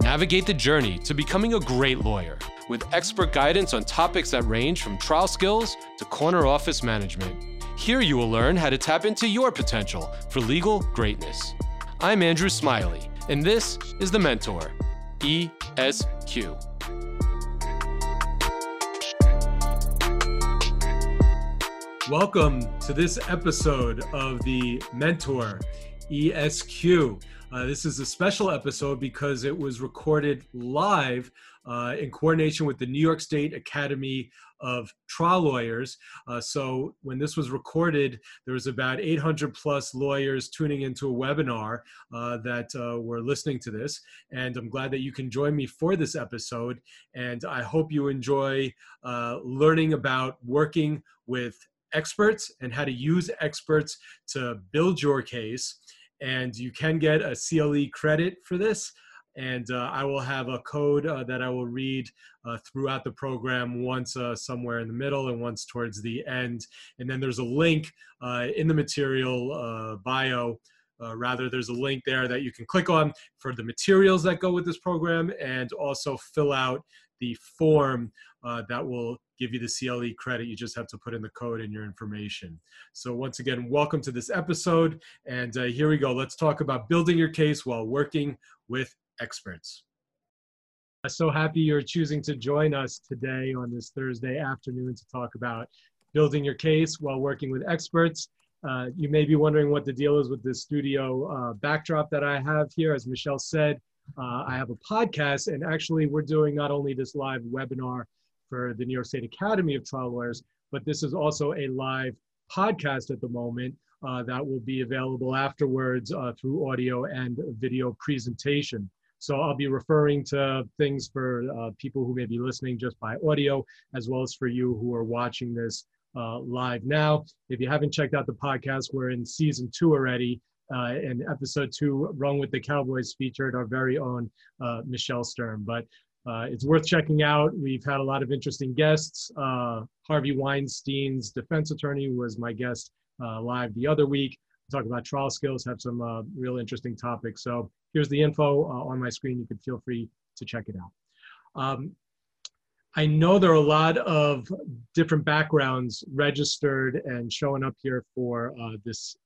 Navigate the journey to becoming a great lawyer with expert guidance on topics that range from trial skills to corner office management. Here you will learn how to tap into your potential for legal greatness. I'm Andrew Smiley, and this is The Mentor, ESQ. Welcome to this episode of The Mentor, ESQ. Uh, this is a special episode because it was recorded live uh, in coordination with the New York State Academy of Trial Lawyers. Uh, so when this was recorded, there was about 800 plus lawyers tuning into a webinar uh, that uh, were listening to this. And I'm glad that you can join me for this episode. And I hope you enjoy uh, learning about working with experts and how to use experts to build your case and you can get a CLE credit for this. And uh, I will have a code uh, that I will read uh, throughout the program, once uh, somewhere in the middle and once towards the end. And then there's a link uh, in the material uh, bio. rather, there's a link there that you can click on for the materials that go with this program and also fill out the form that will give you the CLE credit. You just have to put in the code and your information. So once again, welcome to this episode. And uh, here we go. Let's talk about building your case while working with experts. I'm so happy you're choosing to join us today on this Thursday afternoon to talk about building your case while working with experts. Uh, you may be wondering what the deal is with this studio uh, backdrop that I have here. As Michelle said, uh, I have a podcast, and actually, we're doing not only this live webinar for the New York State Academy of Trial Lawyers, but this is also a live podcast at the moment uh, that will be available afterwards uh, through audio and video presentation. So I'll be referring to things for uh, people who may be listening just by audio, as well as for you who are watching this uh, live now. If you haven't checked out the podcast, we're in season two already. Uh, and episode two, Run with the Cowboys, featured our very own uh, Michelle Stern. But uh, it's worth checking out. We've had a lot of interesting guests. Uh, Harvey Weinstein's defense attorney was my guest uh, live the other week. Talk about trial skills, have some uh, real interesting topics. So here's the info uh, on my screen. You can feel free to check it out. Um, I know there are a lot of different backgrounds registered and showing up here for uh, this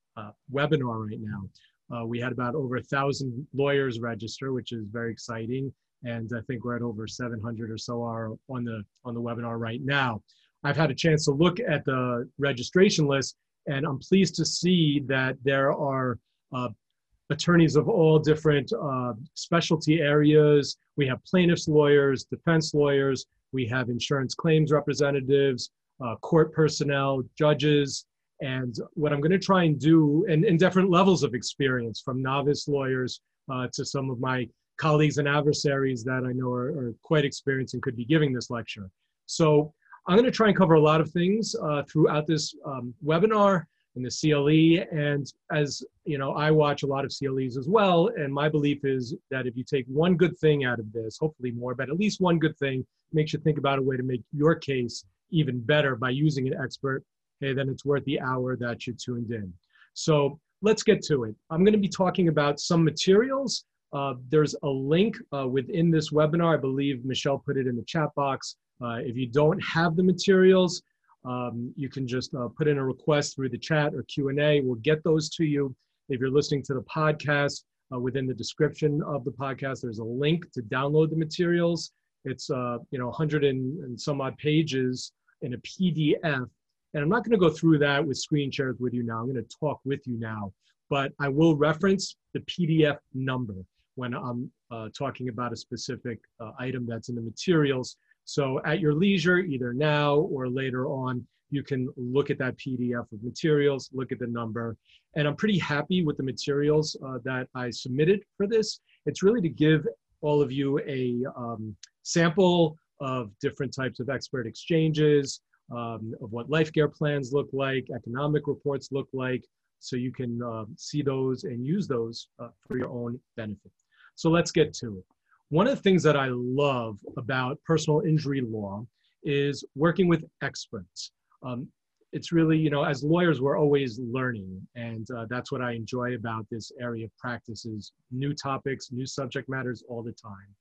webinar right now. we had about over a thousand lawyers register, which is very exciting and I think we're at over 700 or so are on the on the webinar right now. I've had a chance to look at the registration list, and I'm pleased to see that there are uh, attorneys of all different uh, specialty areas. We have plaintiffs' lawyers, defense lawyers, we have insurance claims representatives, uh, court personnel, judges, and what I'm going to try and do, and in different levels of experience, from novice lawyers uh, to some of my colleagues and adversaries that I know are, are quite experienced and could be giving this lecture. So I'm going to try and cover a lot of things uh, throughout this um, webinar and the CLE. And as you know, I watch a lot of CLEs as well. And my belief is that if you take one good thing out of this, hopefully more, but at least one good thing, makes you think about a way to make your case even better by using an expert, hey, then it's worth the hour that you tuned in. So let's get to it. I'm going to be talking about some materials uh, there's a link uh, within this webinar. I believe Michelle put it in the chat box. Uh, if you don't have the materials, um, you can just uh, put in a request through the chat or Q&A. We'll get those to you. If you're listening to the podcast, uh, within the description of the podcast, there's a link to download the materials. It's uh, you know 100 and, and some odd pages in a PDF. And I'm not going to go through that with screen shares with you now. I'm going to talk with you now, but I will reference the PDF number when I'm uh, talking about a specific uh, item that's in the materials. So at your leisure, either now or later on, you can look at that PDF of materials, look at the number. And I'm pretty happy with the materials uh, that I submitted for this. It's really to give all of you a um, sample of different types of expert exchanges, um, of what life care plans look like, economic reports look like, so you can uh, see those and use those uh, for your own benefit. So let's get to it. One of the things that I love about personal injury law is working with experts. Um, it's really, you know, as lawyers, we're always learning. And uh, that's what I enjoy about this area of practice is new topics, new subject matters all the time.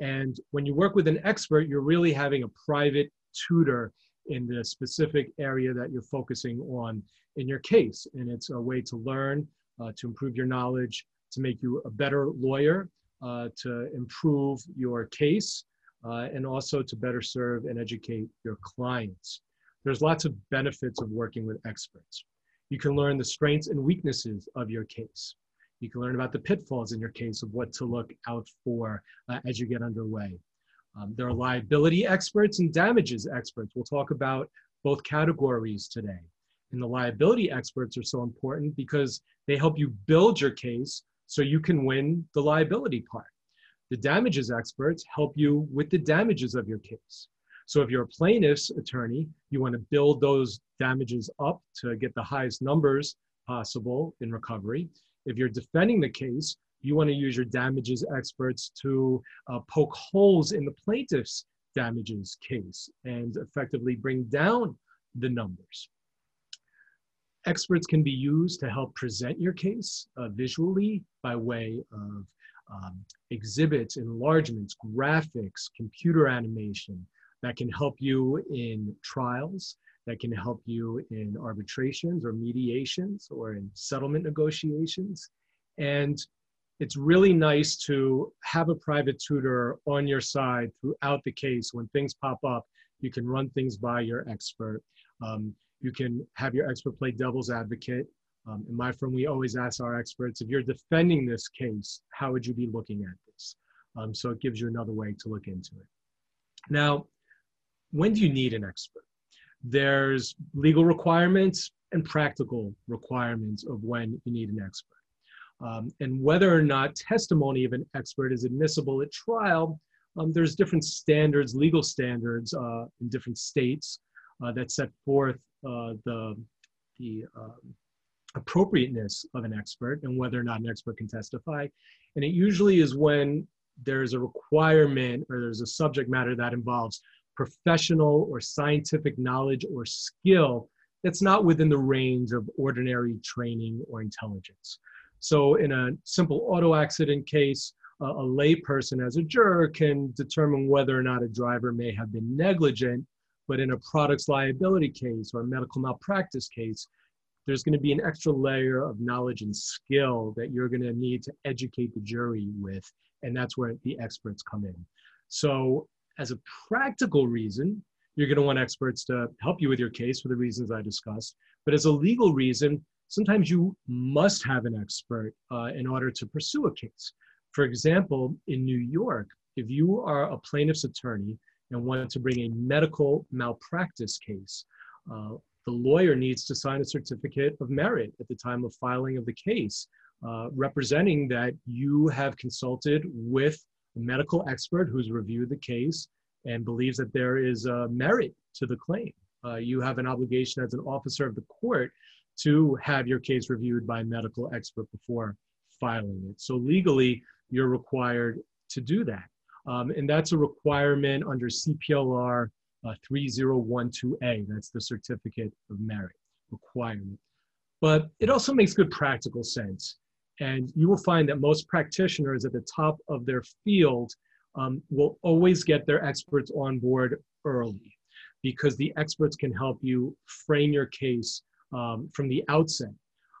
And when you work with an expert, you're really having a private tutor in the specific area that you're focusing on in your case. And it's a way to learn, uh, to improve your knowledge, to make you a better lawyer, uh, to improve your case, uh, and also to better serve and educate your clients. There's lots of benefits of working with experts. You can learn the strengths and weaknesses of your case. You can learn about the pitfalls in your case of what to look out for uh, as you get underway. Um, there are liability experts and damages experts. We'll talk about both categories today. And the liability experts are so important because they help you build your case so you can win the liability part. The damages experts help you with the damages of your case. So if you're a plaintiff's attorney, you want to build those damages up to get the highest numbers possible in recovery. If you're defending the case, you want to use your damages experts to uh, poke holes in the plaintiff's damages case and effectively bring down the numbers. Experts can be used to help present your case uh, visually by way of um, exhibits, enlargements, graphics, computer animation that can help you in trials, that can help you in arbitrations or mediations or in settlement negotiations. And it's really nice to have a private tutor on your side throughout the case. When things pop up, you can run things by your expert. Um, you can have your expert play devil's advocate. Um, in my firm, we always ask our experts, if you're defending this case, how would you be looking at this? Um, so it gives you another way to look into it. Now, when do you need an expert? There's legal requirements and practical requirements of when you need an expert. Um, and whether or not testimony of an expert is admissible at trial, um, there's different standards, legal standards uh, in different states uh, that set forth the, the um, appropriateness of an expert and whether or not an expert can testify. And it usually is when there's a requirement or there's a subject matter that involves professional or scientific knowledge or skill that's not within the range of ordinary training or intelligence. So in a simple auto accident case, uh, a layperson as a juror can determine whether or not a driver may have been negligent, but in a products liability case or a medical malpractice case, there's going to be an extra layer of knowledge and skill that you're going to need to educate the jury with, and that's where the experts come in. So as a practical reason, you're going to want experts to help you with your case for the reasons I discussed. But as a legal reason, sometimes you must have an expert uh, in order to pursue a case. For example, in New York, if you are a plaintiff's attorney and want to bring a medical malpractice case, uh, the lawyer needs to sign a certificate of merit at the time of filing of the case, uh, representing that you have consulted with a medical expert who's reviewed the case and believes that there is a merit to the claim. Uh, you have an obligation as an officer of the court to have your case reviewed by a medical expert before filing it. So legally, you're required to do that. Um, and that's a requirement under CPLR uh, 3012A. That's the certificate of merit requirement. But it also makes good practical sense. And you will find that most practitioners at the top of their field um, will always get their experts on board early because the experts can help you frame your case um, from the outset.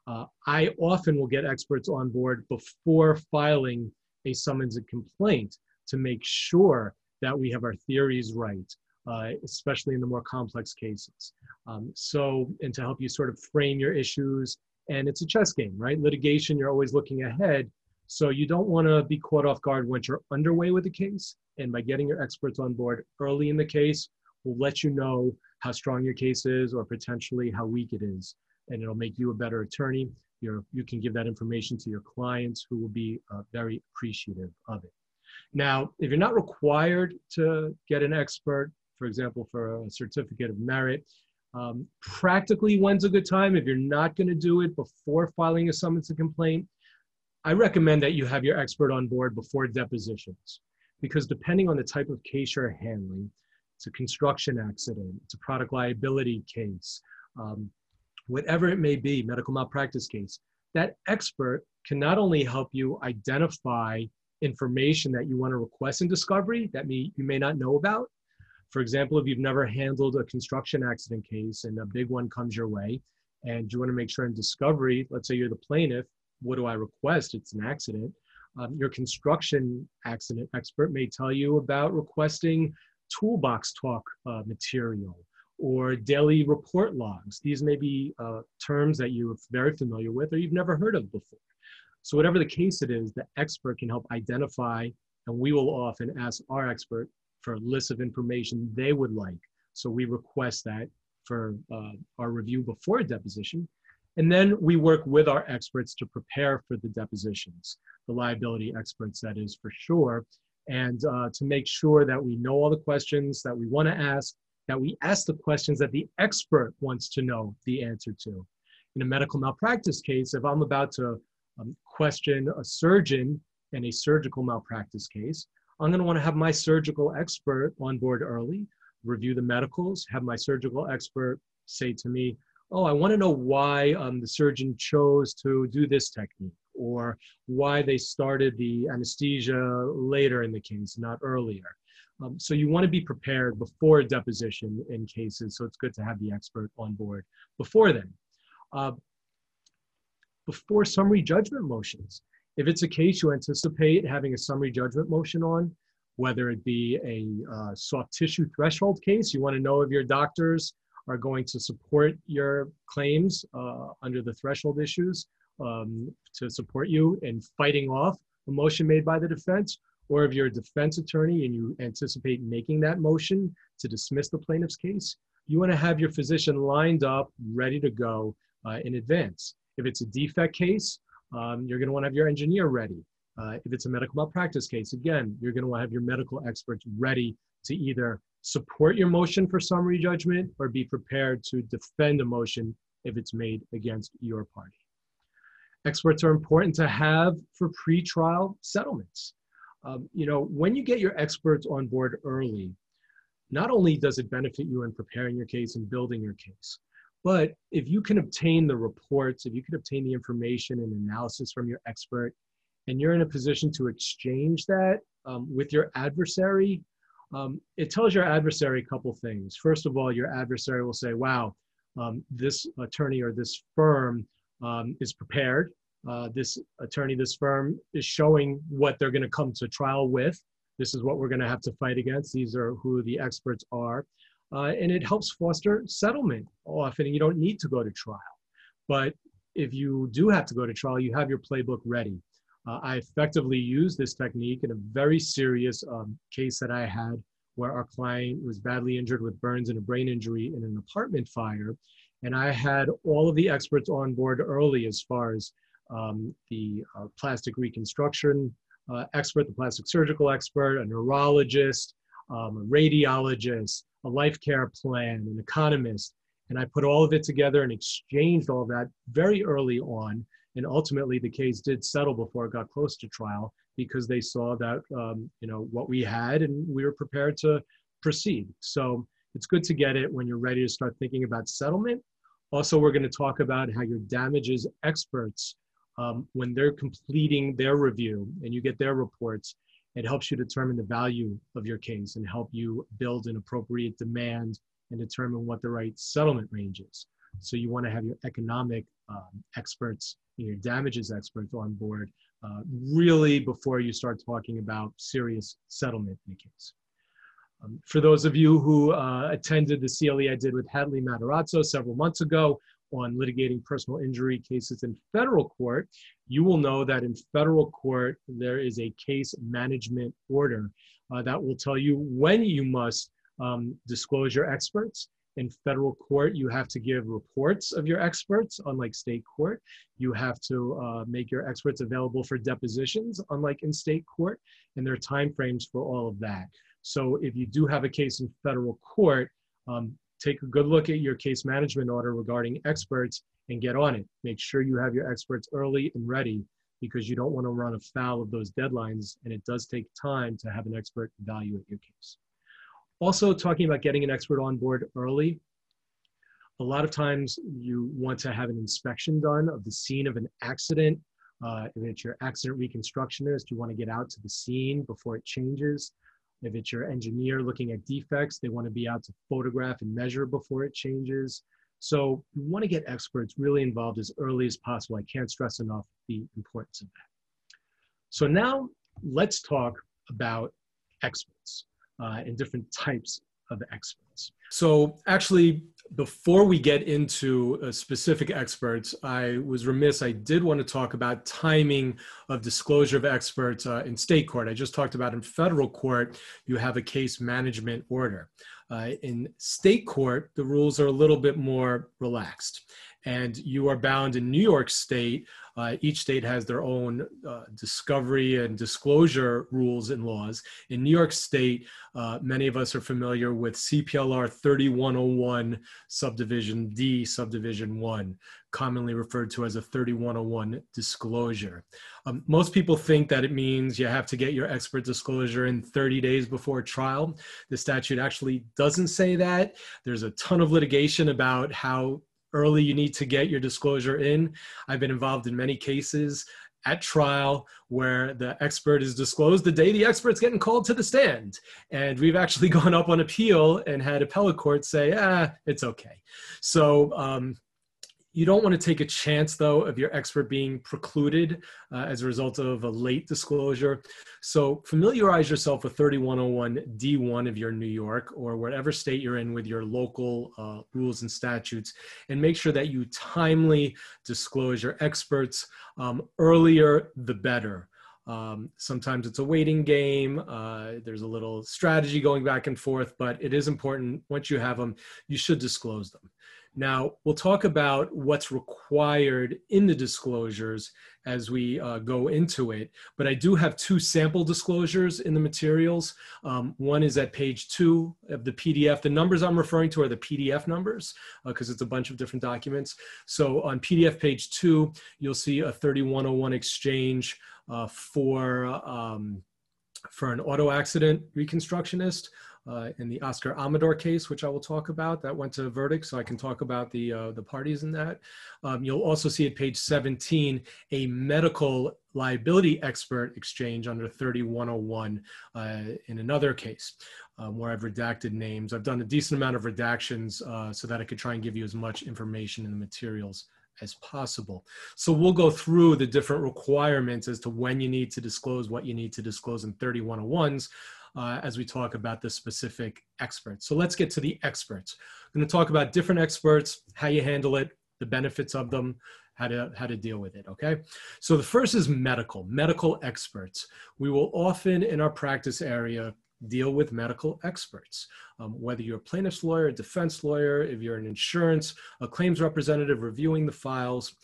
Uh, I often will get experts on board before filing a summons and complaint to make sure that we have our theories right, uh, especially in the more complex cases. Um, so, and to help you sort of frame your issues, and it's a chess game, right? Litigation, you're always looking ahead. So you don't want to be caught off guard once you're underway with the case. And by getting your experts on board early in the case, will let you know how strong your case is or potentially how weak it is. And it'll make you a better attorney. You're, you can give that information to your clients who will be uh, very appreciative of it. Now, if you're not required to get an expert, for example, for a certificate of merit, um, practically, when's a good time? If you're not going to do it before filing a summons and complaint, I recommend that you have your expert on board before depositions, because depending on the type of case you're handling, it's a construction accident, it's a product liability case, um, whatever it may be, medical malpractice case, that expert can not only help you identify information that you want to request in discovery that may, you may not know about. For example, if you've never handled a construction accident case and a big one comes your way, and you want to make sure in discovery, let's say you're the plaintiff, what do I request? It's an accident. Um, your construction accident expert may tell you about requesting toolbox talk uh, material or daily report logs. These may be uh, terms that you're very familiar with or you've never heard of before. So whatever the case it is, the expert can help identify, and we will often ask our expert for a list of information they would like. So we request that for uh, our review before a deposition. And then we work with our experts to prepare for the depositions, the liability experts, that is for sure, and uh, to make sure that we know all the questions that we want to ask, that we ask the questions that the expert wants to know the answer to. In a medical malpractice case, if I'm about to um, question a surgeon in a surgical malpractice case, I'm going to want to have my surgical expert on board early, review the medicals, have my surgical expert say to me, Oh, I want to know why um, the surgeon chose to do this technique or why they started the anesthesia later in the case, not earlier. Um, so you want to be prepared before deposition in cases. So it's good to have the expert on board before then. Uh, before summary judgment motions, if it's a case you anticipate having a summary judgment motion on, whether it be a uh, soft tissue threshold case, you want to know if your doctors are going to support your claims uh, under the threshold issues um, to support you in fighting off a motion made by the defense, or if you're a defense attorney and you anticipate making that motion to dismiss the plaintiff's case, you want to have your physician lined up, ready to go uh, in advance. If it's a defect case, um, you're going to want to have your engineer ready. Uh, if it's a medical malpractice case, again, you're going to want to have your medical experts ready to either support your motion for summary judgment or be prepared to defend a motion if it's made against your party. Experts are important to have for pretrial settlements. Um, you know, when you get your experts on board early, not only does it benefit you in preparing your case and building your case, but if you can obtain the reports, if you can obtain the information and analysis from your expert, and you're in a position to exchange that um, with your adversary, um, it tells your adversary a couple things. First of all, your adversary will say, wow, um, this attorney or this firm um, is prepared uh, this attorney, this firm is showing what they're going to come to trial with. This is what we're going to have to fight against. These are who the experts are. Uh, and it helps foster settlement. Often you don't need to go to trial. But if you do have to go to trial, you have your playbook ready. Uh, I effectively used this technique in a very serious um, case that I had where our client was badly injured with burns and a brain injury in an apartment fire. And I had all of the experts on board early as far as um, the uh, plastic reconstruction uh, expert, the plastic surgical expert, a neurologist, um, a radiologist, a life care plan, an economist. And I put all of it together and exchanged all that very early on. And ultimately, the case did settle before it got close to trial because they saw that um, you know what we had and we were prepared to proceed. So it's good to get it when you're ready to start thinking about settlement. Also, we're going to talk about how your damages experts um, when they're completing their review and you get their reports, it helps you determine the value of your case and help you build an appropriate demand and determine what the right settlement range is. So you want to have your economic um, experts and your damages experts on board uh, really before you start talking about serious settlement in the case. Um, for those of you who uh, attended the CLE I did with Hadley Matarazzo several months ago, on litigating personal injury cases in federal court, you will know that in federal court, there is a case management order uh, that will tell you when you must um, disclose your experts. In federal court, you have to give reports of your experts, unlike state court. You have to uh, make your experts available for depositions, unlike in state court, and there are timeframes for all of that. So if you do have a case in federal court, um, take a good look at your case management order regarding experts and get on it. Make sure you have your experts early and ready because you don't want to run afoul of those deadlines and it does take time to have an expert evaluate your case. Also talking about getting an expert on board early, A lot of times you want to have an inspection done of the scene of an accident. Uh, if it's your accident reconstructionist, you want to get out to the scene before it changes. If it's your engineer looking at defects, they want to be out to photograph and measure before it changes. So you want to get experts really involved as early as possible. I can't stress enough the importance of that. So now let's talk about experts uh, and different types of experts. So actually, before we get into uh, specific experts, I was remiss. I did want to talk about timing of disclosure of experts uh, in state court. I just talked about in federal court, you have a case management order. Uh, in state court, the rules are a little bit more relaxed and you are bound in New York State. Uh, each state has their own uh, discovery and disclosure rules and laws. In New York State, uh, many of us are familiar with CPLR 3101, subdivision D, subdivision 1, commonly referred to as a 3101 disclosure. Um, most people think that it means you have to get your expert disclosure in 30 days before trial. The statute actually doesn't say that. There's a ton of litigation about how early you need to get your disclosure in. I've been involved in many cases at trial where the expert is disclosed the day the expert's getting called to the stand. And we've actually gone up on appeal and had appellate court say, ah, it's okay. So um, you don't want to take a chance, though, of your expert being precluded uh, as a result of a late disclosure. So familiarize yourself with 3101 D1 of you're New York or whatever state you're in with your local uh, rules and statutes, and make sure that you timely disclose your experts. Um, earlier, the better. Um, sometimes it's a waiting game. Uh, there's a little strategy going back and forth, but it is important. Once you have them, you should disclose them. Now, we'll talk about what's required in the disclosures as we uh, go into it, but I do have two sample disclosures in the materials. Um, one is at page two of the PDF. The numbers I'm referring to are the PDF numbers because uh, it's a bunch of different documents. So on PDF page two, you'll see a 3101 exchange uh, for, um, for an auto accident reconstructionist uh, in the Oscar Amador case, which I will talk about. That went to verdict, so I can talk about the, uh, the parties in that. Um, you'll also see at page 17 a medical liability expert exchange under 3101 uh, in another case. Um, where I've redacted names. I've done a decent amount of redactions uh, so that I could try and give you as much information in the materials as possible. So we'll go through the different requirements as to when you need to disclose what you need to disclose in 3101s uh, as we talk about the specific experts. So let's get to the experts. I'm going to talk about different experts, how you handle it, the benefits of them, how to how to deal with it okay so the first is medical medical experts we will often in our practice area deal with medical experts um, whether you're a plaintiff's lawyer a defense lawyer if you're an insurance a claims representative reviewing the files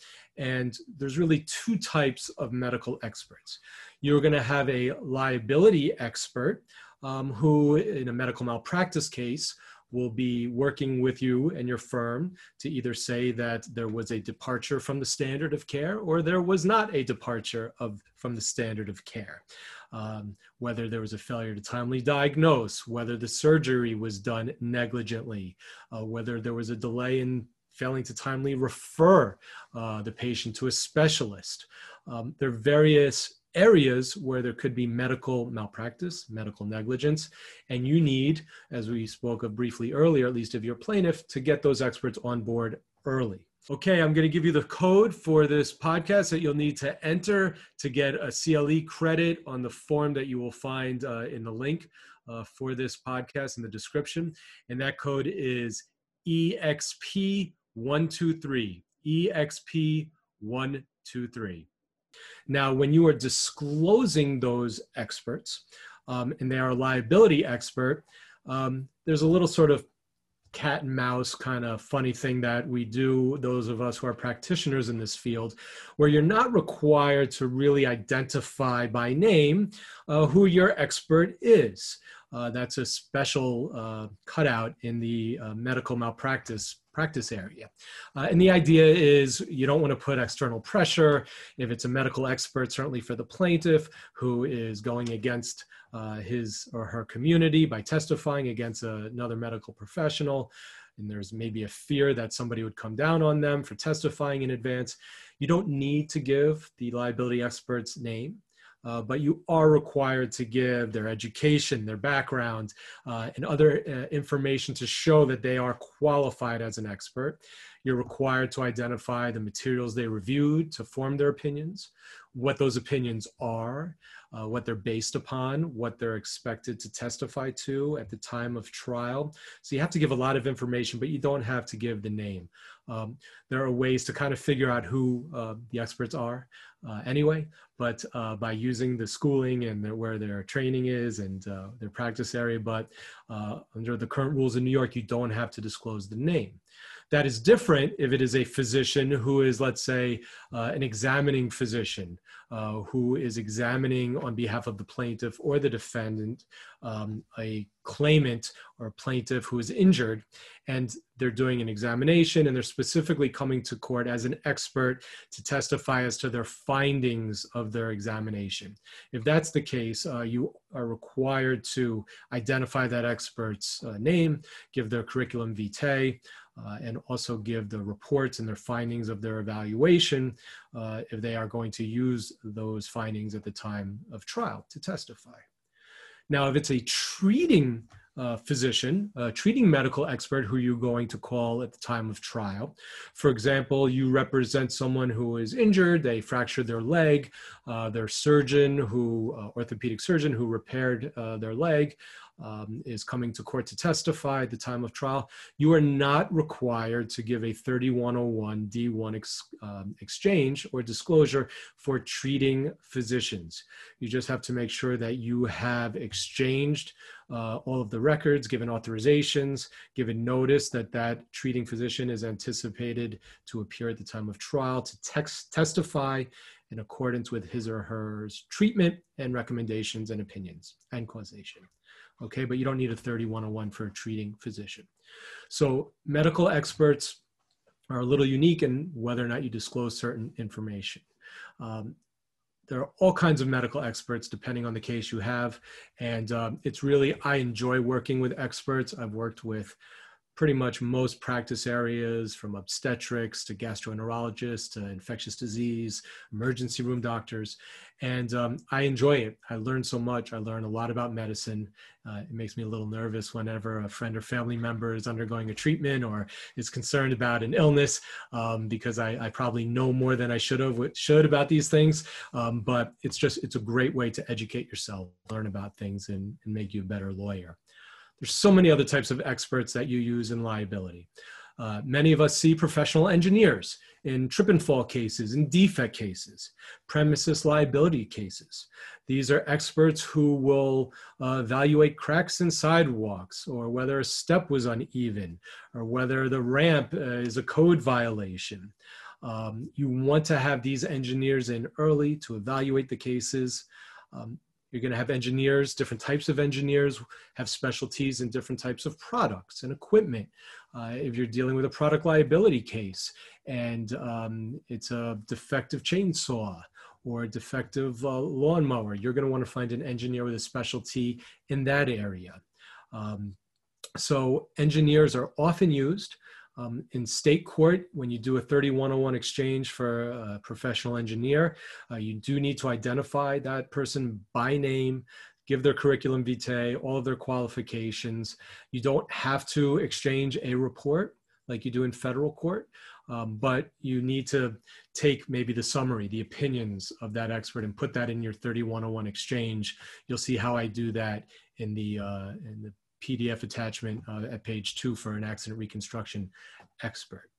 and there's really two types of medical experts you're going to have a liability expert um, who, in a medical malpractice case, will be working with you and your firm to either say that there was a departure from the standard of care or there was not a departure of from the standard of care. Um, whether there was a failure to timely diagnose, whether the surgery was done negligently, uh, whether there was a delay in failing to timely refer uh, the patient to a specialist. Um, there are various areas where there could be medical malpractice, medical negligence, and you need, as we spoke of briefly earlier, at least if you're plaintiff, to get those experts on board early. Okay, I'm going to give you the code for this podcast that you'll need to enter to get a CLE credit on the form that you will find uh, in the link uh, for this podcast in the description. And that code is EXP123. EXP123. Now, when you are disclosing those experts, um, and they are a liability expert, um, there's a little sort of cat and mouse kind of funny thing that we do, those of us who are practitioners in this field, where you're not required to really identify by name uh, who your expert is. Uh, that's a special uh, cutout in the uh, medical malpractice practice area. Uh, and the idea is you don't want to put external pressure. If it's a medical expert, certainly for the plaintiff who is going against uh, his or her community by testifying against a, another medical professional, and there's maybe a fear that somebody would come down on them for testifying in advance, you don't need to give the liability expert's name. Uh, but you are required to give their education, their background, uh, and other uh, information to show that they are qualified as an expert. You're required to identify the materials they reviewed to form their opinions, what those opinions are, uh, what they're based upon, what they're expected to testify to at the time of trial. So you have to give a lot of information, but you don't have to give the name. Um, there are ways to kind of figure out who uh, the experts are uh, anyway, but uh, by using the schooling and the, where their training is and uh, their practice area. But uh, under the current rules in New York, you don't have to disclose the name. That is different if it is a physician who is, let's say, uh, an examining physician uh, who is examining on behalf of the plaintiff or the defendant um, a claimant or plaintiff who is injured, and they're doing an examination and they're specifically coming to court as an expert to testify as to their findings of their examination. If that's the case, uh, you are required to identify that expert's uh, name, give their curriculum vitae, uh, and also give the reports and their findings of their evaluation uh, if they are going to use those findings at the time of trial to testify. Now, if it's a treating uh, physician, a treating medical expert who you're going to call at the time of trial. For example, you represent someone who is injured, they fractured their leg, uh, their surgeon who, uh, orthopedic surgeon who repaired uh, their leg, um, is coming to court to testify at the time of trial, you are not required to give a 3101 D1 ex, um, exchange or disclosure for treating physicians. You just have to make sure that you have exchanged uh, all of the records, given authorizations, given notice that that treating physician is anticipated to appear at the time of trial to text, testify in accordance with his or her treatment and recommendations and opinions and causation okay? But you don't need a 3101 for a treating physician. So medical experts are a little unique in whether or not you disclose certain information. Um, there are all kinds of medical experts depending on the case you have. And um, it's really, I enjoy working with experts. I've worked with pretty much most practice areas from obstetrics to gastroenterologists to infectious disease, emergency room doctors. And um, I enjoy it. I learn so much. I learn a lot about medicine. Uh, it makes me a little nervous whenever a friend or family member is undergoing a treatment or is concerned about an illness um, because I, I, probably know more than I should have should about these things. Um, but it's just it's a great way to educate yourself, learn about things, and, and make you a better lawyer. There's so many other types of experts that you use in liability. Uh, many of us see professional engineers in trip and fall cases, in defect cases, premises liability cases. These are experts who will uh, evaluate cracks in sidewalks, or whether a step was uneven, or whether the ramp uh, is a code violation. Um, you want to have these engineers in early to evaluate the cases. Um, you're going to have engineers, different types of engineers have specialties in different types of products and equipment. Uh, if you're dealing with a product liability case and um, it's a defective chainsaw or a defective uh, lawnmower, you're going to want to find an engineer with a specialty in that area. Um, so engineers are often used. Um, in state court, when you do a 3101 exchange for a professional engineer, uh, you do need to identify that person by name, give their curriculum vitae, all of their qualifications. You don't have to exchange a report like you do in federal court, um, but you need to take maybe the summary, the opinions of that expert, and put that in your 3101 exchange. You'll see how I do that in the uh, in the PDF attachment uh, at page two for an accident reconstruction expert.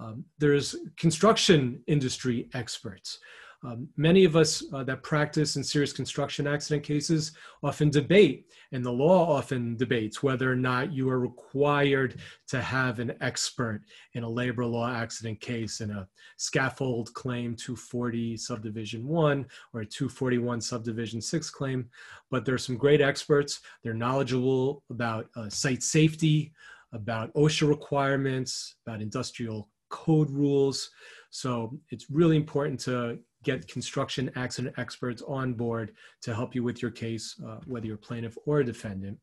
Um, there's construction industry experts. Um, many of us uh, that practice in serious construction accident cases often debate, and the law often debates whether or not you are required to have an expert in a labor law accident case in a scaffold claim 240 subdivision 1 or a 241 subdivision 6 claim. But there are some great experts. They're knowledgeable about uh, site safety, about OSHA requirements, about industrial code rules. So it's really important to get construction accident experts on board to help you with your case, uh, whether you're a plaintiff or a defendant.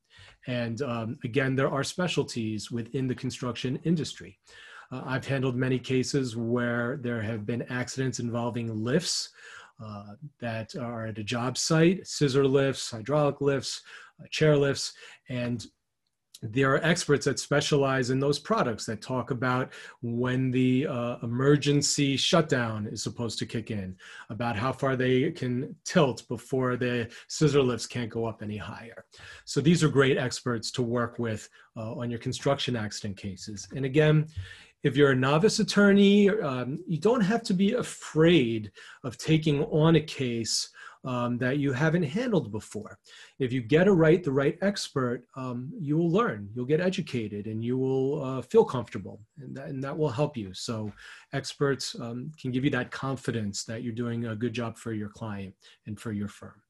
And um, again, there are specialties within the construction industry. Uh, I've handled many cases where there have been accidents involving lifts uh, that are at a job site, scissor lifts, hydraulic lifts, uh, chair lifts, and there are experts that specialize in those products that talk about when the uh, emergency shutdown is supposed to kick in, about how far they can tilt before the scissor lifts can't go up any higher. So these are great experts to work with uh, on your construction accident cases. And again, if you're a novice attorney, um, you don't have to be afraid of taking on a case um, that you haven't handled before. If you get a right, the right expert, um, you will learn, you'll get educated, and you will uh, feel comfortable, and that, and that, will help you. So, experts um, can give you that confidence that you're doing a good job for your client and for your firm.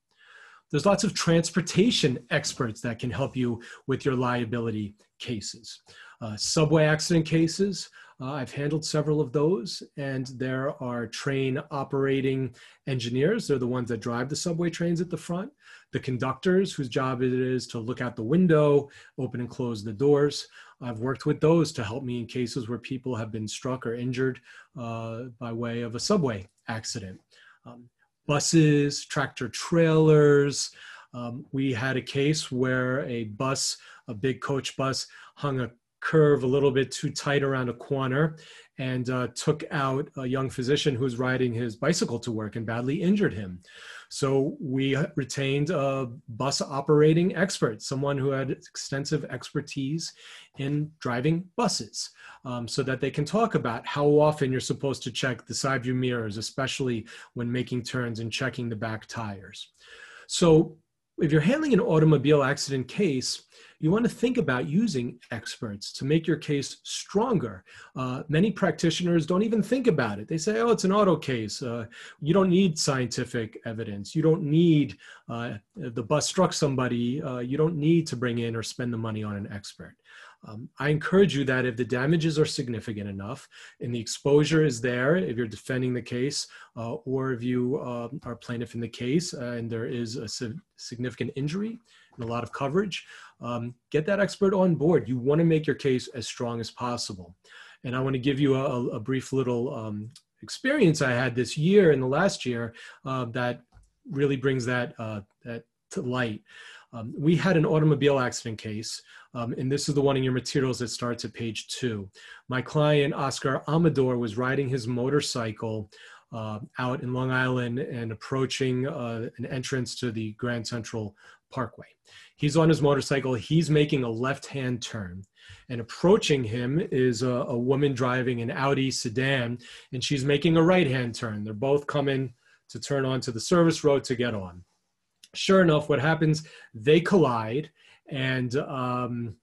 There's lots of transportation experts that can help you with your liability cases. Uh, subway accident cases, uh, I've handled several of those, and there are train operating engineers. They're the ones that drive the subway trains at the front. The conductors, whose job it is to look out the window, open and close the doors. I've worked with those to help me in cases where people have been struck or injured uh, by way of a subway accident. Um, buses, tractor trailers. Um, we had a case where a bus, a big coach bus, hung a curve a little bit too tight around a corner and uh, took out a young physician who was riding his bicycle to work and badly injured him. So we retained a bus operating expert, someone who had extensive expertise in driving buses, um, so that they can talk about how often you're supposed to check the side view mirrors, especially when making turns and checking the back tires. So if you're handling an automobile accident case, you want to think about using experts to make your case stronger. Uh, many practitioners don't even think about it. They say, oh, it's an auto case. Uh, you don't need scientific evidence. You don't need, uh, the bus struck somebody, uh, you don't need to bring in or spend the money on an expert. Um, I encourage you that if the damages are significant enough and the exposure is there, if you're defending the case, uh, or if you uh, are plaintiff in the case uh, and there is a significant injury and a lot of coverage, um, get that expert on board. You want to make your case as strong as possible. And I want to give you a, a brief little um, experience I had this year and the last year uh, that really brings that, uh, that to light. Um, we had an automobile accident case, um, and this is the one in your materials that starts at page two. My client, Oscar Amador, was riding his motorcycle uh, out in Long Island and approaching uh, an entrance to the Grand Central Parkway. He's on his motorcycle, he's making a left hand turn. And approaching him is a, a woman driving an Audi sedan, and she's making a right hand turn. They're both coming to turn onto the service road to get on. Sure enough, what happens? They collide, and um,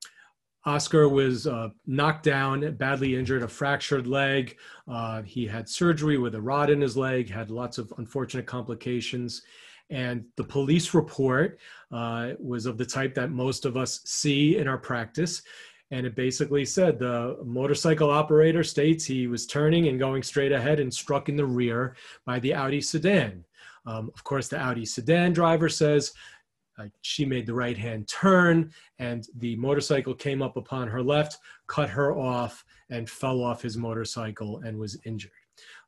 Oscar was uh, knocked down, badly injured, a fractured leg. Uh, he had surgery with a rod in his leg, had lots of unfortunate complications. And the police report uh, was of the type that most of us see in our practice. And it basically said the motorcycle operator states he was turning and going straight ahead and struck in the rear by the Audi sedan. Um, of course, the Audi sedan driver says uh, she made the right hand turn and the motorcycle came up upon her left, cut her off, and fell off his motorcycle and was injured.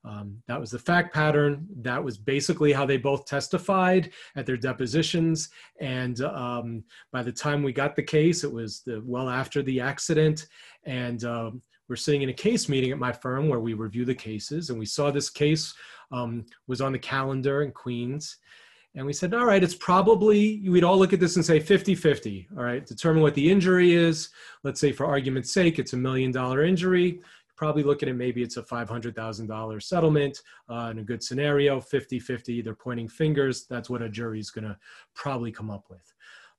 Um, that was the fact pattern. That was basically how they both testified at their depositions. And um, by the time we got the case, it was the, well after the accident. And um, we're sitting in a case meeting at my firm where we review the cases. And we saw this case um, was on the calendar in Queens. And we said, all right, it's probably, we'd all look at this and say 50 50. All right, determine what the injury is. Let's say, for argument's sake, it's a million dollar injury probably looking at maybe it's a $500,000 settlement uh, in a good scenario, 50 50, they're pointing fingers. That's what a jury is going to probably come up with.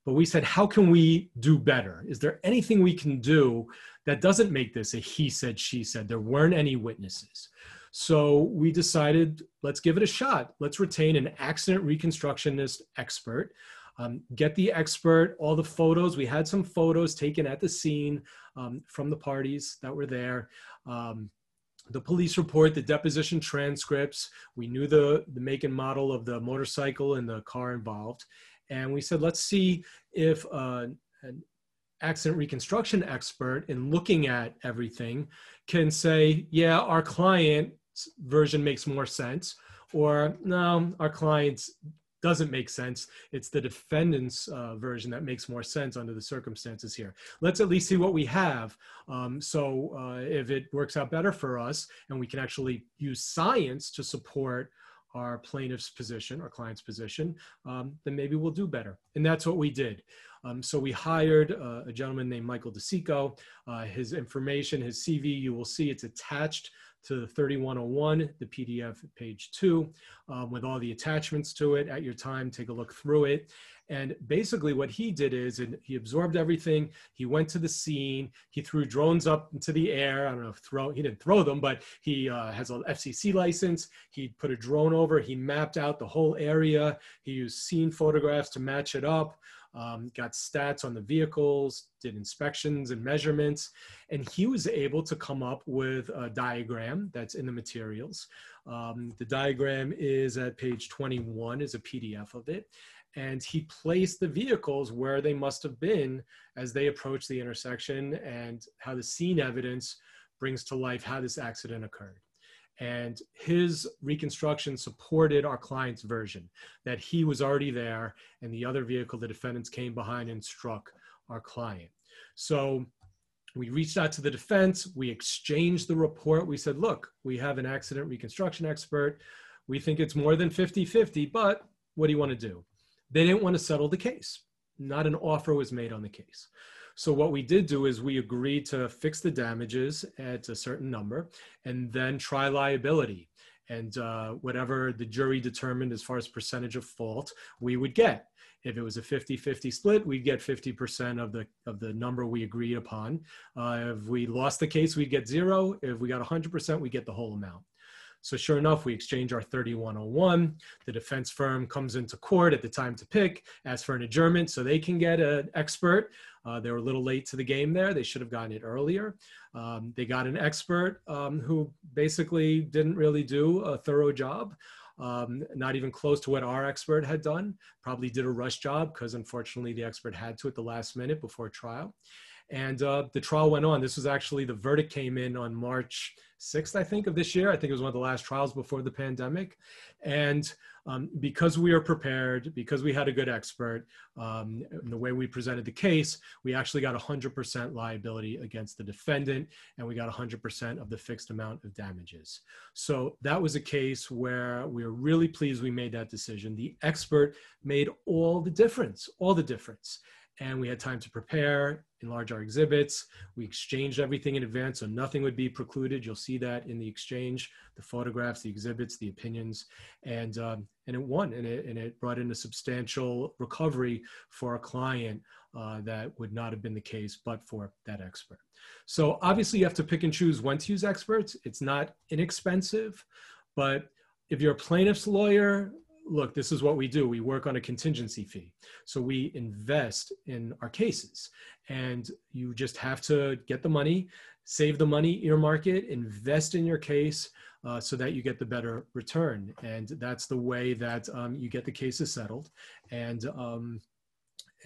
But we said, how can we do better? Is there anything we can do that doesn't make this a he said, she said? There weren't any witnesses. So we decided, let's give it a shot. Let's retain an accident reconstructionist expert um, get the expert, all the photos. We had some photos taken at the scene um, from the parties that were there. Um, the police report, the deposition transcripts. We knew the, the make and model of the motorcycle and the car involved. And we said, let's see if uh, an accident reconstruction expert, in looking at everything, can say, yeah, our client's version makes more sense, or no, our client's doesn't make sense. It's the defendant's uh, version that makes more sense under the circumstances here. Let's at least see what we have. Um, so uh, if it works out better for us and we can actually use science to support our plaintiff's position, our client's position, um, then maybe we'll do better. And that's what we did. Um, so we hired uh, a gentleman named Michael DeSico. Uh, his information, his CV, you will see it's attached to the 3101, the PDF page two, um, with all the attachments to it at your time. Take a look through it. And basically, what he did is and he absorbed everything. He went to the scene. He threw drones up into the air. I don't know if throw, he didn't throw them, but he uh, has an FCC license. He put a drone over. He mapped out the whole area. He used scene photographs to match it up um, got stats on the vehicles, did inspections and measurements, and he was able to come up with a diagram that's in the materials. Um, the diagram is at page 21, is a PDF of it, and he placed the vehicles where they must have been as they approached the intersection and how the scene evidence brings to life how this accident occurred. And his reconstruction supported our client's version that he was already there and the other vehicle, the defendants came behind and struck our client. So we reached out to the defense, we exchanged the report. We said, look, we have an accident reconstruction expert. We think it's more than 50 50, but what do you want to do? They didn't want to settle the case. Not an offer was made on the case. So what we did do is we agreed to fix the damages at a certain number and then try liability. And uh, whatever the jury determined as far as percentage of fault, we would get. If it was a 50-50 split, we'd get 50% of the of the number we agreed upon. Uh, if we lost the case, we'd get zero. If we got 100%, we get the whole amount. So sure enough, we exchange our 3101. The defense firm comes into court at the time to pick, asks for an adjournment so they can get an expert. Uh, they were a little late to the game there. They should have gotten it earlier. Um, they got an expert um, who basically didn't really do a thorough job. Um, not even close to what our expert had done. Probably did a rush job because unfortunately the expert had to at the last minute before trial. And uh, the trial went on. This was actually the verdict came in on March 6th, I think, of this year. I think it was one of the last trials before the pandemic. And um, because we are prepared, because we had a good expert, um, the way we presented the case, we actually got 100% liability against the defendant, and we got 100% of the fixed amount of damages. So that was a case where we were really pleased we made that decision. The expert made all the difference, all the difference and we had time to prepare, enlarge our exhibits. We exchanged everything in advance, so nothing would be precluded. You'll see that in the exchange, the photographs, the exhibits, the opinions, and um, and it won, and it and it brought in a substantial recovery for a client uh, that would not have been the case but for that expert. So obviously, you have to pick and choose when to use experts. It's not inexpensive, but if you're a plaintiff's lawyer, look, this is what we do. We work on a contingency fee. So we invest in our cases. And you just have to get the money, save the money, earmark it, invest in your case uh, so that you get the better return. And that's the way that um, you get the cases settled. And um,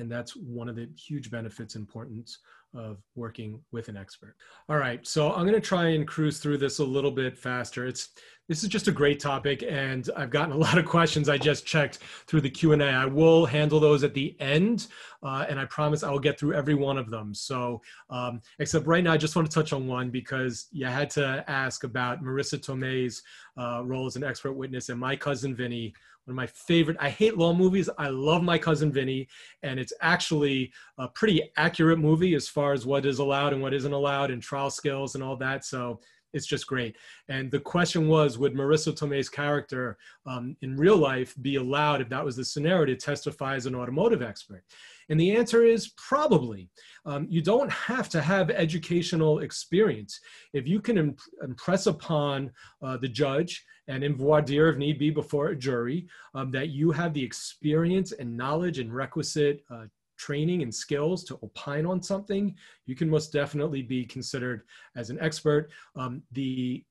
and that's one of the huge benefits importance of working with an expert. All right, so I'm going to try and cruise through this a little bit faster. It's this is just a great topic, and I've gotten a lot of questions. I just checked through the Q&A. I will handle those at the end, uh, and I promise I will get through every one of them. So, um, except right now, I just want to touch on one because you had to ask about Marisa Tomei's uh, role as an expert witness and my cousin Vinny one of my favorite. I hate law movies. I love my cousin Vinny, and it's actually a pretty accurate movie as far as what is allowed and what isn't allowed, and trial skills and all that. So it's just great. And the question was, would Marisa Tomei's character um, in real life be allowed, if that was the scenario, to testify as an automotive expert? And the answer is probably. Um, you don't have to have educational experience. If you can imp- impress upon uh, the judge and in voir dire, if need be, before a jury, um, that you have the experience and knowledge and requisite uh, training and skills to opine on something, you can most definitely be considered as an expert. Um, the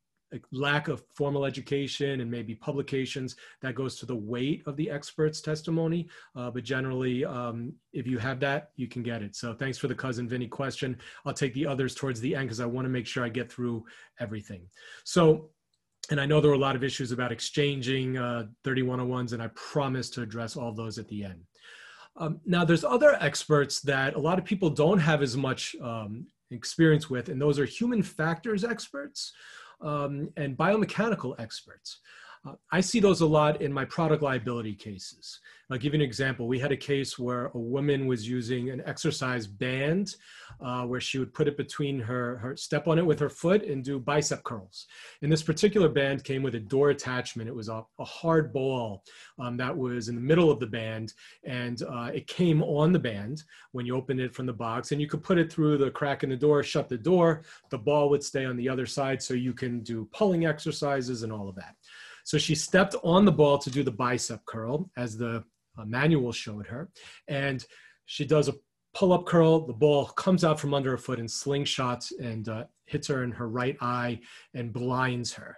lack of formal education and maybe publications that goes to the weight of the expert's testimony. Uh, but generally um, if you have that you can get it. So thanks for the cousin vinny question. I'll take the others towards the end because i want to make sure i get through everything. So and I know there were a lot of issues about exchanging uh, 3101s, and I promise to address all those at the end. Um, now, there's other experts that a lot of people don't have as much um, experience with, and those are human factors experts um, and biomechanical experts. Uh, I see those a lot in my product liability cases. I'll give you an example. We had a case where a woman was using an exercise band uh, where she would put it between her, her step on it with her foot and do bicep curls. And this particular band came with a door attachment. It was a, a hard ball um, that was in the middle of the band and uh, it came on the band when you opened it from the box and you could put it through the crack in the door, shut the door, the ball would stay on the other side so you can do pulling exercises and all of that. So she stepped on the ball to do the bicep curl as the uh, manual showed her. And she does a pull up curl. The ball comes out from under her foot and slingshots and uh, hits her in her right eye and blinds her.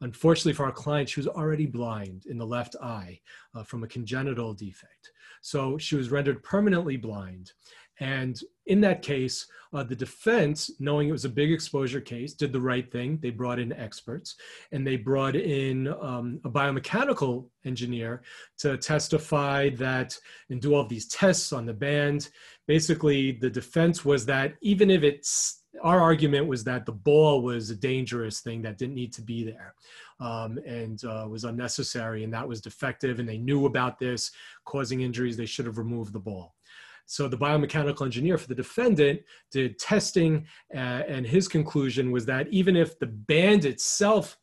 Unfortunately for our client, she was already blind in the left eye uh, from a congenital defect. So she was rendered permanently blind. And in that case, uh, the defense, knowing it was a big exposure case, did the right thing. They brought in experts and they brought in um, a biomechanical engineer to testify that and do all these tests on the band. Basically, the defense was that even if it's our argument was that the ball was a dangerous thing that didn't need to be there um, and uh, was unnecessary and that was defective and they knew about this causing injuries they should have removed the ball so the biomechanical engineer for the defendant did testing, uh, and his conclusion was that even if the band itself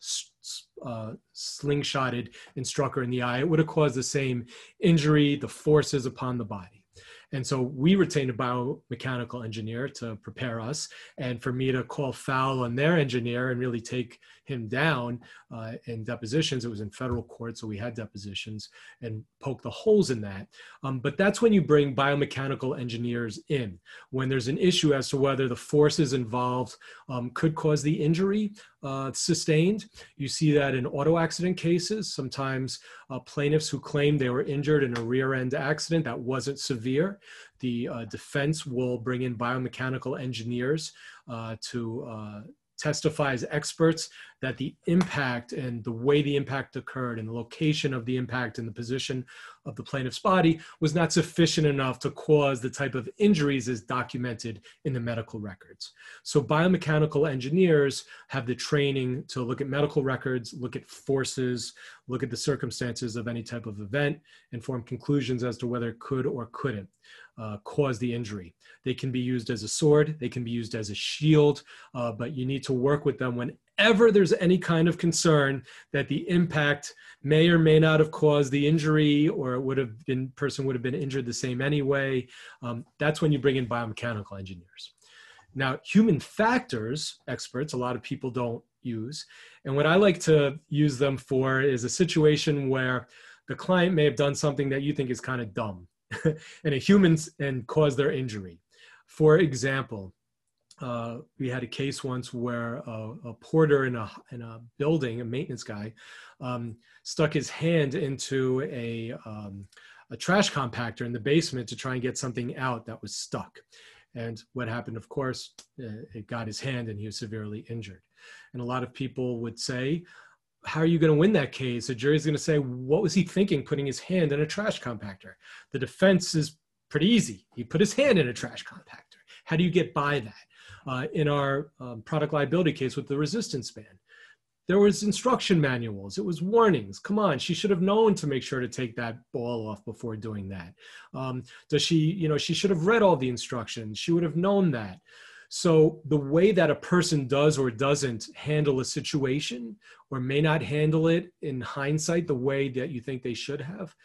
uh, slingshotted and struck her in the eye, it would have caused the same injury, the forces upon the body. And so we retained a biomechanical engineer to prepare us, and for me to call foul on their engineer and really take him down uh, in depositions. It was in federal court, so we had depositions and poke the holes in that. Um, but that's when you bring biomechanical engineers in. When there's an issue as to whether the forces involved um, could cause the injury uh, sustained. You see that in auto accident cases. Sometimes uh, plaintiffs who claim they were injured in a rear end accident that wasn't severe, the uh, defense will bring in biomechanical engineers uh, to uh, testify as experts that the impact and the way the impact occurred and the location of the impact and the position of the plaintiff's body was not sufficient enough to cause the type of injuries as documented in the medical records. So biomechanical engineers have the training to look at medical records, look at forces, look at the circumstances of any type of event, and form conclusions as to whether it could or couldn't uh, cause the injury. They can be used as a sword, they can be used as a shield, uh, but you need to work with them whenever there's any kind of concern that the impact may or may not have caused the injury or it would have been person would have been injured the same anyway. Um, that's when you bring in biomechanical engineers. Now, human factors experts, a lot of people don't use. And what I like to use them for is a situation where the client may have done something that you think is kind of dumb and a humans and cause their injury. For example, uh, we had a case once where a, a, porter in a in a building, a maintenance guy, um, stuck his hand into a um, a trash compactor in the basement to try and get something out that was stuck. And what happened, of course, uh, it got his hand and he was severely injured. And a lot of people would say, how are you going to win that case? The jury's going to say, what was he thinking putting his hand in a trash compactor? The defense is pretty easy. He put his hand in a trash compactor. How do you get by that? Uh, in our um, product liability case with the resistance band, there was instruction manuals. It was warnings. Come on, she should have known to make sure to take that ball off before doing that. Um, does she, you know, she should have read all the instructions. She would have known that. So the way that a person does or doesn't handle a situation or may not handle it in hindsight the way that you think they should have,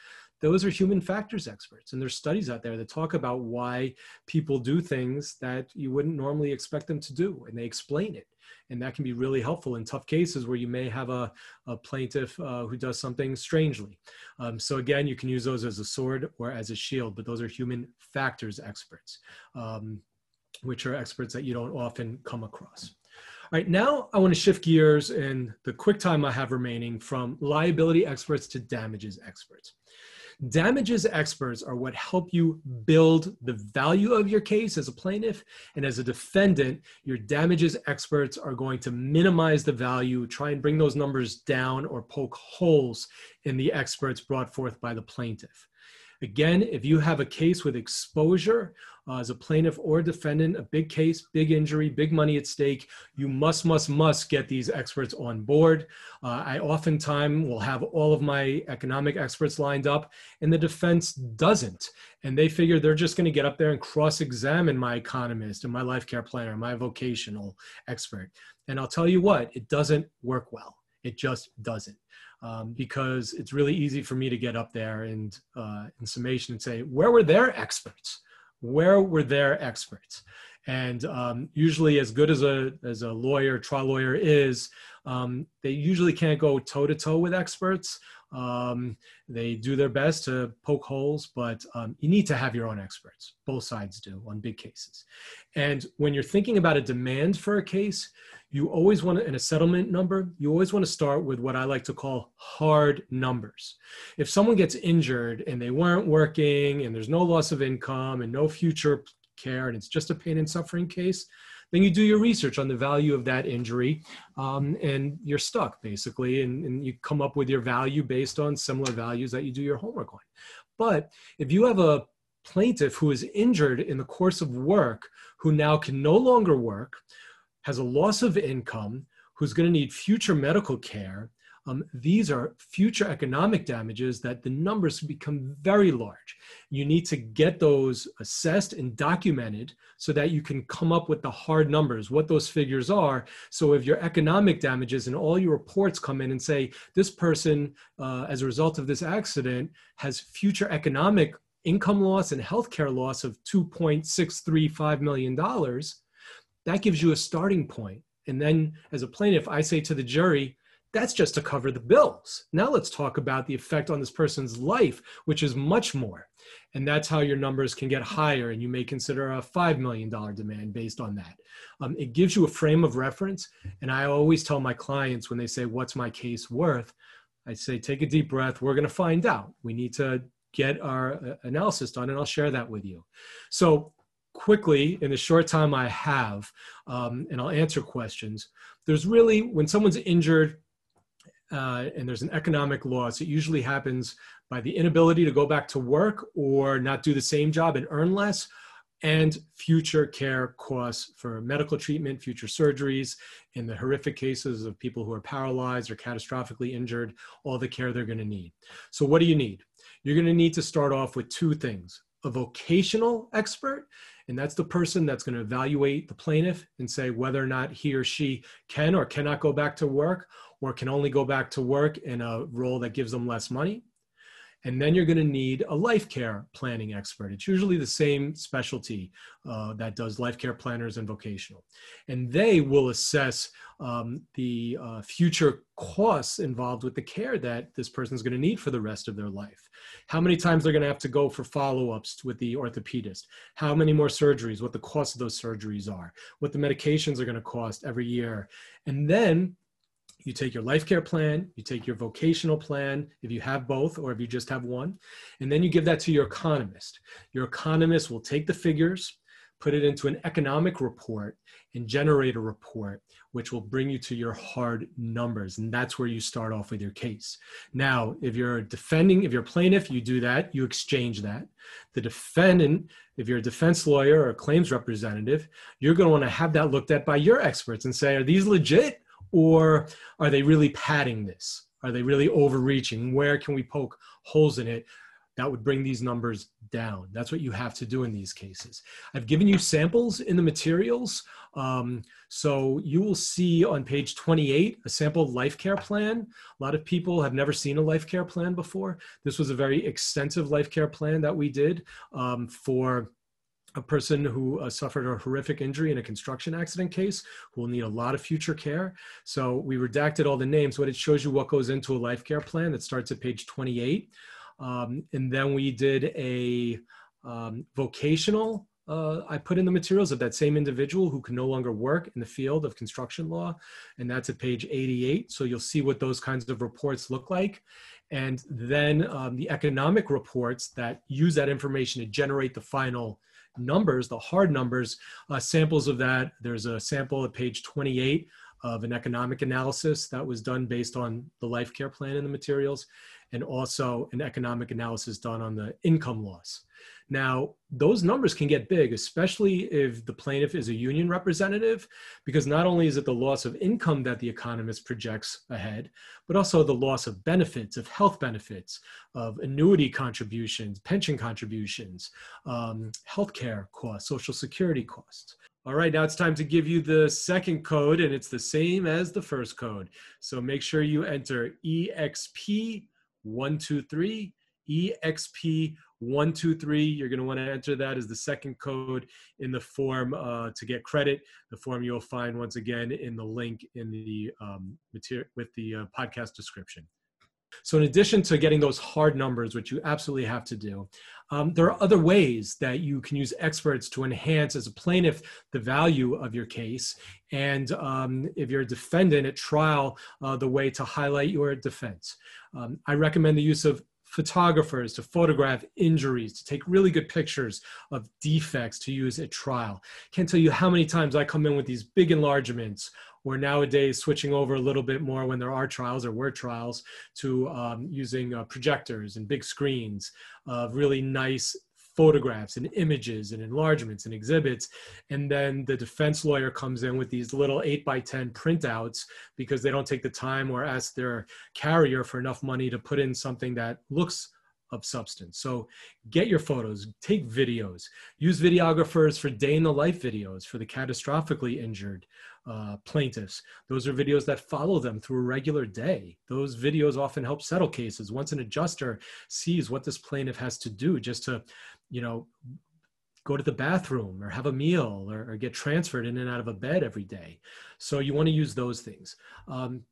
those are human factors experts. And there's studies out there that talk about why people do things that you wouldn't normally expect them to do, and they explain it. And that can be really helpful in tough cases where you may have a, a plaintiff uh, who does something strangely. Um, so again, you can use those as a sword or as a shield, but those are human factors experts. Um, which are experts that you don't often come across. All right, now I want to shift gears in the quick time I have remaining from liability experts to damages experts. Damages experts are what help you build the value of your case as a plaintiff. And as a defendant, your damages experts are going to minimize the value, try and bring those numbers down, or poke holes in the experts brought forth by the plaintiff. Again, if you have a case with exposure uh, as a plaintiff or defendant, a big case, big injury, big money at stake, you must, must, must get these experts on board. Uh, I oftentimes will have all of my economic experts lined up, and the defense doesn't. And they figure they're just going to get up there and cross examine my economist and my life care planner, my vocational expert. And I'll tell you what, it doesn't work well. It just doesn't um, because it's really easy for me to get up there and uh, in summation and say, where were their experts? Where were their experts? And um, usually, as good as a as a lawyer, trial lawyer is, um, they usually can't go toe to toe with experts. Um, they do their best to poke holes, but um, you need to have your own experts. Both sides do on big cases. And when you're thinking about a demand for a case, you always want to, in a settlement number, you always want to start with what I like to call hard numbers. If someone gets injured and they weren't working and there's no loss of income and no future care and it's just a pain and suffering case, then you do your research on the value of that injury um, and you're stuck basically and, and you come up with your value based on similar values that you do your homework on. But if you have a plaintiff who is injured in the course of work who now can no longer work, has a loss of income, who's going to need future medical care, um, these are future economic damages that the numbers become very large. You need to get those assessed and documented so that you can come up with the hard numbers, what those figures are. So if your economic damages and all your reports come in and say, this person, uh, as a result of this accident, has future economic income loss and healthcare loss of $2.635 million, that gives you a starting point. And then as a plaintiff, I say to the jury, that's just to cover the bills. Now let's talk about the effect on this person's life, which is much more. And that's how your numbers can get higher. And you may consider a $5 million demand based on that. Um, it gives you a frame of reference. And I always tell my clients when they say, What's my case worth? I say, Take a deep breath. We're going to find out. We need to get our uh, analysis done, and I'll share that with you. So, quickly in the short time I have, um, and I'll answer questions. There's really, when someone's injured uh, and there's an economic loss, it usually happens by the inability to go back to work or not do the same job and earn less, and future care costs for medical treatment, future surgeries, in the horrific cases of people who are paralyzed or catastrophically injured, all the care they're going to need. So, what do you need? You're going to need to start off with two things a vocational expert and that's the person that's going to evaluate the plaintiff and say whether or not he or she can or cannot go back to work or can only go back to work in a role that gives them less money. And then you're going to need a life care planning expert. It's usually the same specialty uh, that does life care planners and vocational. And they will assess um, the uh, future costs involved with the care that this person is going to need for the rest of their life. How many times they're going to have to go for follow ups with the orthopedist, how many more surgeries, what the cost of those surgeries are, what the medications are going to cost every year. And then you take your life care plan, you take your vocational plan, if you have both or if you just have one, and then you give that to your economist. Your economist will take the figures, put it into an economic report, and generate a report, which will bring you to your hard numbers. And that's where you start off with your case. Now, if you're defending, if you're plaintiff, you do that, you exchange that. The defendant, if you're a defense lawyer or a claims representative, you're going to want to have that looked at by your experts and say, are these legit? Or are they really padding this? Are they really overreaching? Where can we poke holes in it? That would bring these numbers down. That's what you have to do in these cases. I've given you samples in the materials. Um, so you will see on page 28 a sample life care plan. A lot of people have never seen a life care plan before. This was a very extensive life care plan that we did um, for a person who uh, suffered a horrific injury in a construction accident case who will need a lot of future care. So we redacted all the names, but it shows you what goes into a life care plan that starts at page 28. Um, and then we did a um, vocational uh, I put in the materials of that same individual who can no longer work in the field of construction law. And that's at page 88. So you'll see what those kinds of reports look like. And then um, the economic reports that use that information to generate the final numbers, the hard numbers, uh, samples of that. There's a sample at page 28 of an economic analysis that was done based on the life care plan in the materials, and also an economic analysis done on the income loss. Now, those numbers can get big, especially if the plaintiff is a union representative, because not only is it the loss of income that the economist projects ahead, but also the loss of benefits, of health benefits, of annuity contributions, pension contributions, um, healthcare costs, social security costs. All right, now it's time to give you the second code, and it's the same as the first code. So make sure you enter EXP123, EXP one, two, three. You're going to want to enter that as the second code in the form uh, to get credit. The form you'll find once again in the link in the um, material with the uh, podcast description. So, in addition to getting those hard numbers, which you absolutely have to do, um, there are other ways that you can use experts to enhance, as a plaintiff, the value of your case. And um, if you're a defendant at trial, uh, the way to highlight your defense. Um, I recommend the use of photographers to photograph injuries, to take really good pictures of defects to use at trial. Can't tell you how many times I come in with these big enlargements or nowadays switching over a little bit more when there are trials or were trials to um, using uh, projectors and big screens of really nice photographs and images and enlargements and exhibits. And then the defense lawyer comes in with these little 8 by 10 printouts because they don't take the time or ask their carrier for enough money to put in something that looks of substance. So get your photos, take videos, use videographers for day in the life videos for the catastrophically injured uh, plaintiffs. Those are videos that follow them through a regular day. Those videos often help settle cases. Once an adjuster sees what this plaintiff has to do just to you know, go to the bathroom or have a meal or, or, get transferred in and out of a bed every day. So you want to use those things. Um,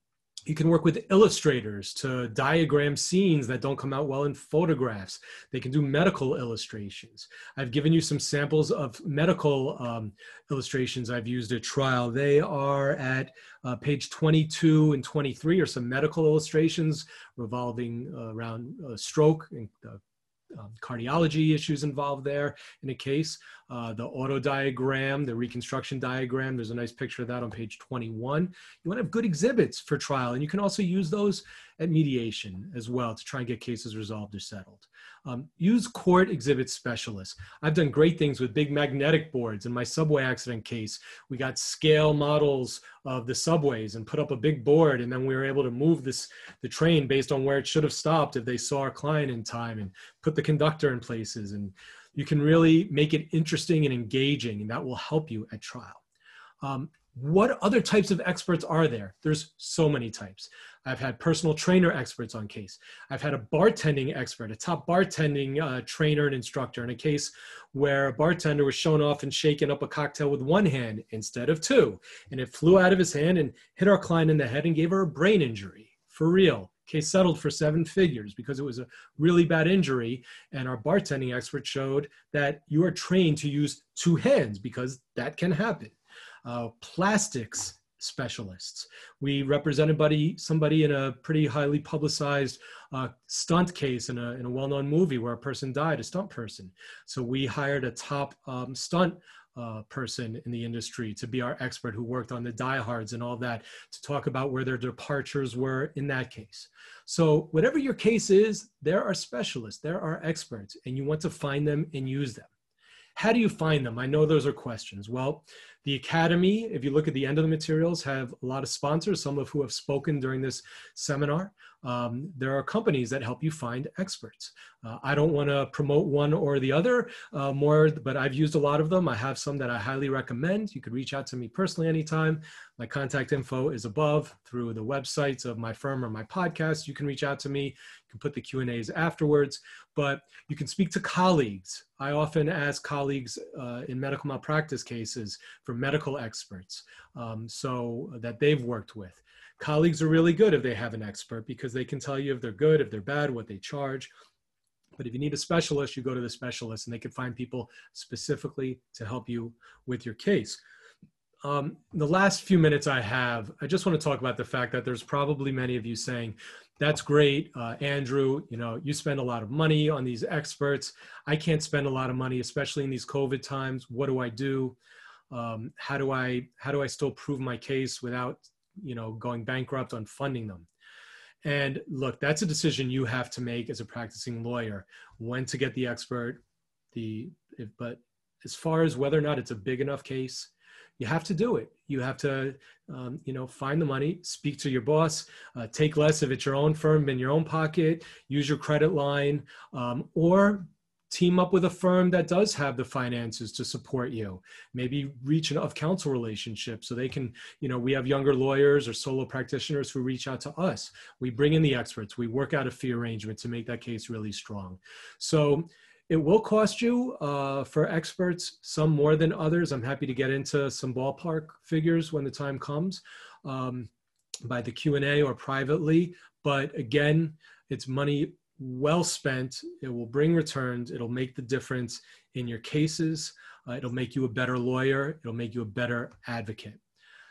you can work with illustrators to diagram scenes that don't come out well in photographs. They can do medical illustrations. I've given you some samples of medical um, illustrations I've used at trial. They are at uh, page 22 and 23 are some medical illustrations revolving uh, around uh, stroke and uh, um, cardiology issues involved there in a case. Uh, the auto diagram, the reconstruction diagram, there's a nice picture of that on page 21. You want to have good exhibits for trial, and you can also use those at mediation as well to try and get cases resolved or settled. Um, use court exhibit specialists. I've done great things with big magnetic boards. In my subway accident case, we got scale models of the subways and put up a big board, and then we were able to move this the train based on where it should have stopped if they saw our client in time, and put the conductor in places. And you can really make it interesting and engaging, and that will help you at trial. Um, what other types of experts are there? There's so many types. I've had personal trainer experts on case. I've had a bartending expert, a top bartending uh, trainer and instructor in a case where a bartender was shown off and shaking up a cocktail with one hand instead of two. And it flew out of his hand and hit our client in the head and gave her a brain injury for real. Case settled for seven figures because it was a really bad injury. And our bartending expert showed that you are trained to use two hands because that can happen. Uh, plastics specialists. We represented buddy, somebody in a pretty highly publicized uh, stunt case in a, in a well-known movie where a person died, a stunt person. So we hired a top um, stunt uh, person in the industry to be our expert who worked on the diehards and all that to talk about where their departures were in that case. So whatever your case is, there are specialists, there are experts, and you want to find them and use them. How do you find them? I know those are questions. Well, the Academy, if you look at the end of the materials, have a lot of sponsors, some of who have spoken during this seminar. Um, there are companies that help you find experts. Uh, I don't want to promote one or the other uh, more, but I've used a lot of them. I have some that I highly recommend. You could reach out to me personally anytime. My contact info is above through the websites of my firm or my podcast. You can reach out to me. You can put the Q and A's afterwards, but you can speak to colleagues. I often ask colleagues uh, in medical malpractice cases for medical experts, um, so that they've worked with colleagues are really good if they have an expert because they can tell you if they're good, if they're bad, what they charge. But if you need a specialist, you go to the specialist and they can find people specifically to help you with your case. Um, the last few minutes I have, I just want to talk about the fact that there's probably many of you saying, that's great, uh, Andrew, you know, you spend a lot of money on these experts. I can't spend a lot of money, especially in these COVID times. What do I do? Um, how do I, how do I still prove my case without, you know, going bankrupt on funding them? And look, that's a decision you have to make as a practicing lawyer, when to get the expert, the, if, but as far as whether or not it's a big enough case, you have to do it. You have to, um, you know, find the money, speak to your boss, uh, take less if it's your own firm in your own pocket, use your credit line, um, or team up with a firm that does have the finances to support you. Maybe reach an of counsel relationship so they can you know we have younger lawyers or solo practitioners who reach out to us. We bring in the experts. We work out a fee arrangement to make that case really strong. So it will cost you uh, for experts some more than others. I'm happy to get into some ballpark figures when the time comes um, by the q&a or privately. But again it's money well spent. It will bring returns. It'll make the difference in your cases. Uh, it'll make you a better lawyer. It'll make you a better advocate.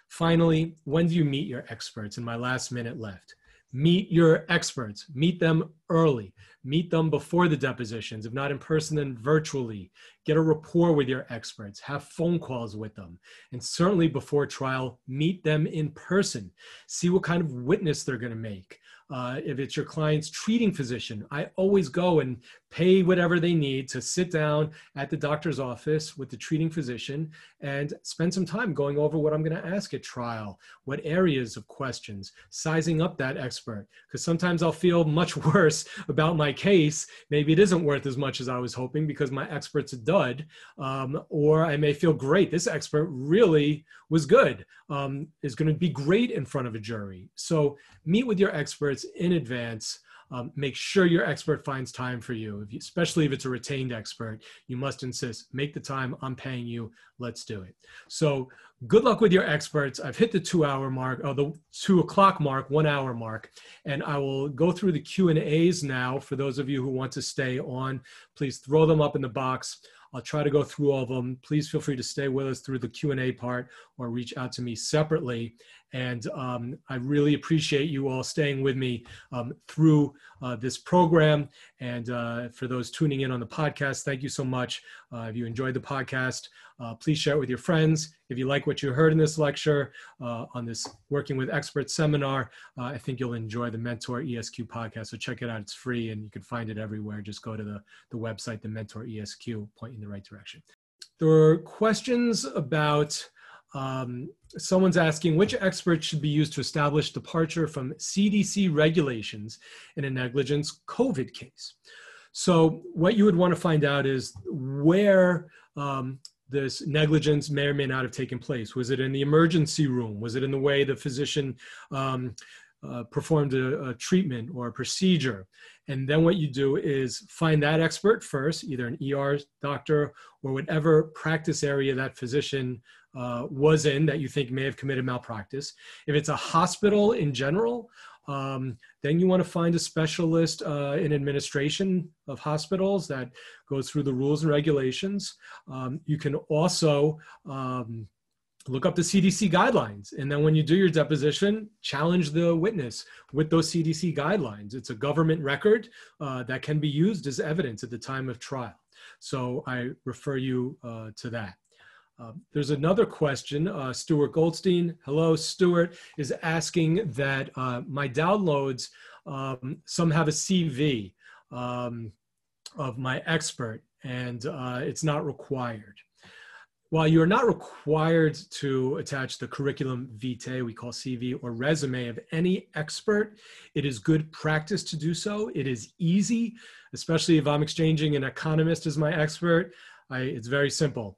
Finally, when do you meet your experts? In my last minute left, meet your experts. Meet them early. Meet them before the depositions, if not in person, then virtually. Get a rapport with your experts. Have phone calls with them. And certainly before trial, meet them in person. See what kind of witness they're going to make. Uh, if it's your client's treating physician, I always go and pay whatever they need to sit down at the doctor's office with the treating physician and spend some time going over what I'm going to ask at trial, what areas of questions, sizing up that expert. Because sometimes I'll feel much worse about my case. Maybe it isn't worth as much as I was hoping because my expert's a dud. Um, or I may feel great. This expert really was good, um, is going to be great in front of a jury. So meet with your experts in advance. Um, make sure your expert finds time for you. If you, especially if it's a retained expert. You must insist, make the time, I'm paying you, let's do it. So good luck with your experts. I've hit the two hour mark, oh, the two o'clock mark, one hour mark, and I will go through the Q and A's now for those of you who want to stay on. Please throw them up in the box. I'll try to go through all of them. Please feel free to stay with us through the Q&A part or reach out to me separately. And um, I really appreciate you all staying with me um, through uh, this program. And uh, for those tuning in on the podcast, thank you so much. Uh, if you enjoyed the podcast, uh, please share it with your friends. If you like what you heard in this lecture uh, on this Working with Experts seminar, uh, I think you'll enjoy the Mentor ESQ podcast. So check it out. It's free and you can find it everywhere. Just go to the, the website, the Mentor ESQ, point the right direction. There were questions about um, someone's asking which experts should be used to establish departure from CDC regulations in a negligence COVID case. So, what you would want to find out is where um, this negligence may or may not have taken place. Was it in the emergency room? Was it in the way the physician um, uh, performed a, a, treatment or a procedure? And then what you do is find that expert first, either an ER doctor or whatever practice area that physician uh, was in that you think may have committed malpractice. If it's a hospital in general, um, then you want to find a specialist uh, in administration of hospitals that goes through the rules and regulations. Um, you can also um, look up the CDC guidelines. And then when you do your deposition, challenge the witness with those CDC guidelines. It's a government record uh, that can be used as evidence at the time of trial. So I refer you uh, to that. Uh, there's another question. Uh, Stuart Goldstein, hello, Stuart, is asking that uh, my downloads, um, some have a CV um, of my expert, and uh, it's not required. While you're not required to attach the curriculum vitae, we call CV, or resume of any expert, it is good practice to do so. It is easy, especially if I'm exchanging an economist as my expert. I, it's very simple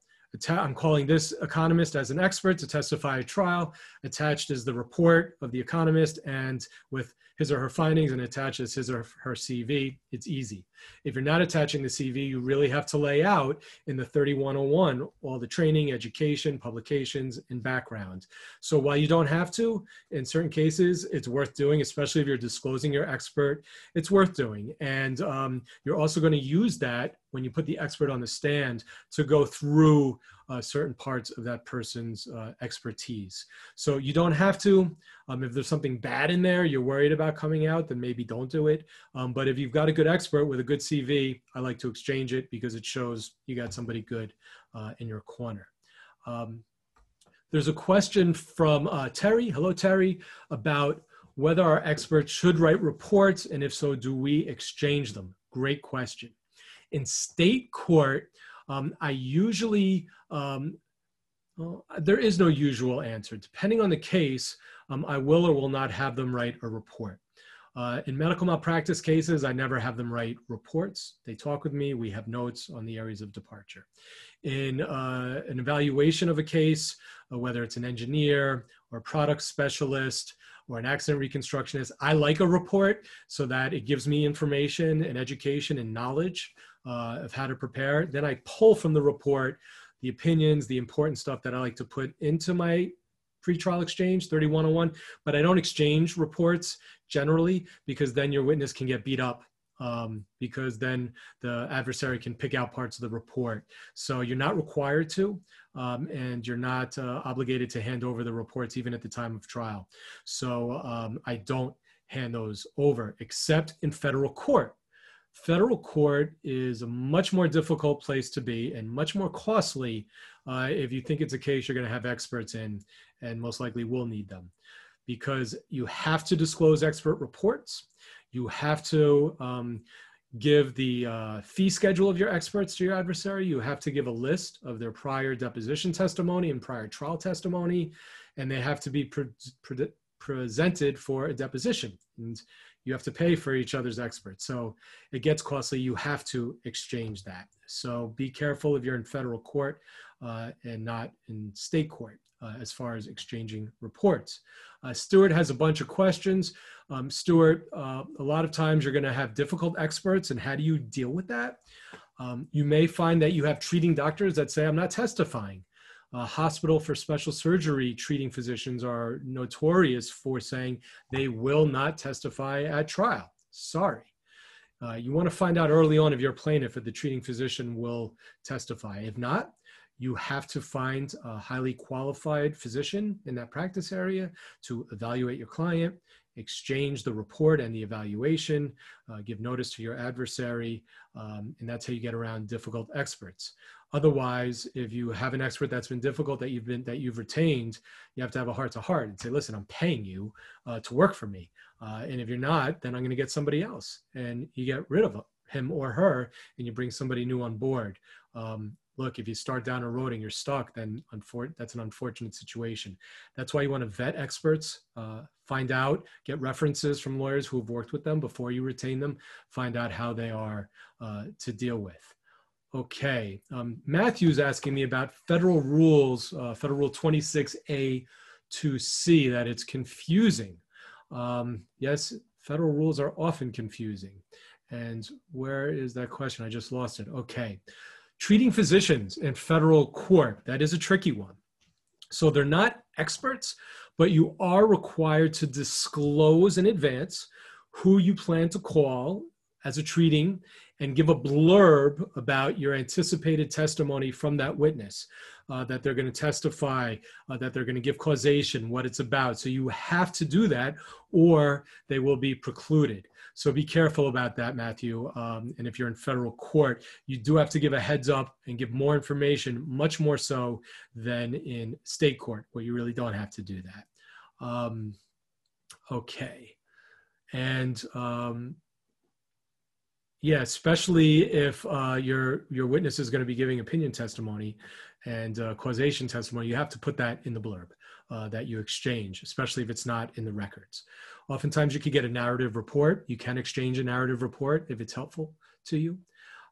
I'm calling this economist as an expert to testify at trial. Attached is the report of the economist and with his or her findings and attaches his or her CV. It's easy. If you're not attaching the CV, you really have to lay out in the 3101 all the training, education, publications, and background. So while you don't have to, in certain cases, it's worth doing, especially if you're disclosing your expert, it's worth doing. And um, you're also going to use that when you put the expert on the stand to go through uh, certain parts of that person's uh, expertise. So you don't have to. Um, if there's something bad in there you're worried about coming out, then maybe don't do it. Um, but if you've got a good expert with a good CV, I like to exchange it because it shows you got somebody good uh, in your corner. Um, there's a question from uh, Terry. Hello, Terry, about whether our experts should write reports, and if so, do we exchange them? Great question. In state court, um, I usually, um, well, there is no usual answer. Depending on the case, um, I will or will not have them write a report. Uh, in medical malpractice cases, I never have them write reports. They talk with me. We have notes on the areas of departure. In uh, an evaluation of a case, uh, whether it's an engineer or product specialist or an accident reconstructionist, I like a report so that it gives me information and education and knowledge uh, of how to prepare. Then I pull from the report the opinions, the important stuff that I like to put into my pre-trial exchange 3101 but i don't exchange reports generally because then your witness can get beat up um, because then the adversary can pick out parts of the report. So you're not required to um, and you're not uh, obligated to hand over the reports even at the time of trial. So um, i don't hand those over except in federal court. Federal court is a much more difficult place to be and much more costly uh, if you think it's a case you're going to have experts in and most likely will need them because you have to disclose expert reports. You have to um, give the uh, fee schedule of your experts to your adversary. You have to give a list of their prior deposition testimony and prior trial testimony and they have to be pre- pre- presented for a deposition. And you have to pay for each other's experts. So it gets costly. You have to exchange that. So be careful if you're in federal court uh, and not in state court uh, as far as exchanging reports. Uh, Stuart has a bunch of questions. Um, Stuart, uh, a lot of times you're going to have difficult experts, and how do you deal with that? Um, you may find that you have treating doctors that say, I'm not testifying. Uh, hospital for special surgery treating physicians are notorious for saying they will not testify at trial. Sorry. Uh, you want to find out early on if your plaintiff or the treating physician will testify. If not, you have to find a highly qualified physician in that practice area to evaluate your client, exchange the report and the evaluation, uh, give notice to your adversary, um, and that's how you get around difficult experts. Otherwise, if you have an expert that's been difficult that you've been that you've retained, you have to have a heart to heart and say, "Listen, I'm paying you uh, to work for me, uh, and if you're not, then I'm going to get somebody else." And you get rid of him or her, and you bring somebody new on board. Um, look, if you start down a road and you're stuck, then unfor- that's an unfortunate situation. That's why you want to vet experts, uh, find out, get references from lawyers who have worked with them before you retain them, find out how they are uh, to deal with. Okay, um, Matthew's asking me about federal rules, uh, Federal Rule 26A to C, that it's confusing. Um, yes, federal rules are often confusing. And where is that question? I just lost it. Okay. Treating physicians in federal court, that is a tricky one. So they're not experts, but you are required to disclose in advance who you plan to call as a treating and give a blurb about your anticipated testimony from that witness uh, that they're going to testify uh, that they're going to give causation what it's about so you have to do that or they will be precluded so be careful about that matthew. Um, and if you're in federal court you do have to give a heads up and give more information much more so than in state court where you really don't have to do that. Um, okay. And um, yeah, especially if uh, your your witness is going to be giving opinion testimony and uh, causation testimony, you have to put that in the blurb uh, that you exchange, especially if it's not in the records. Oftentimes, you could get a narrative report. You can exchange a narrative report if it's helpful to you.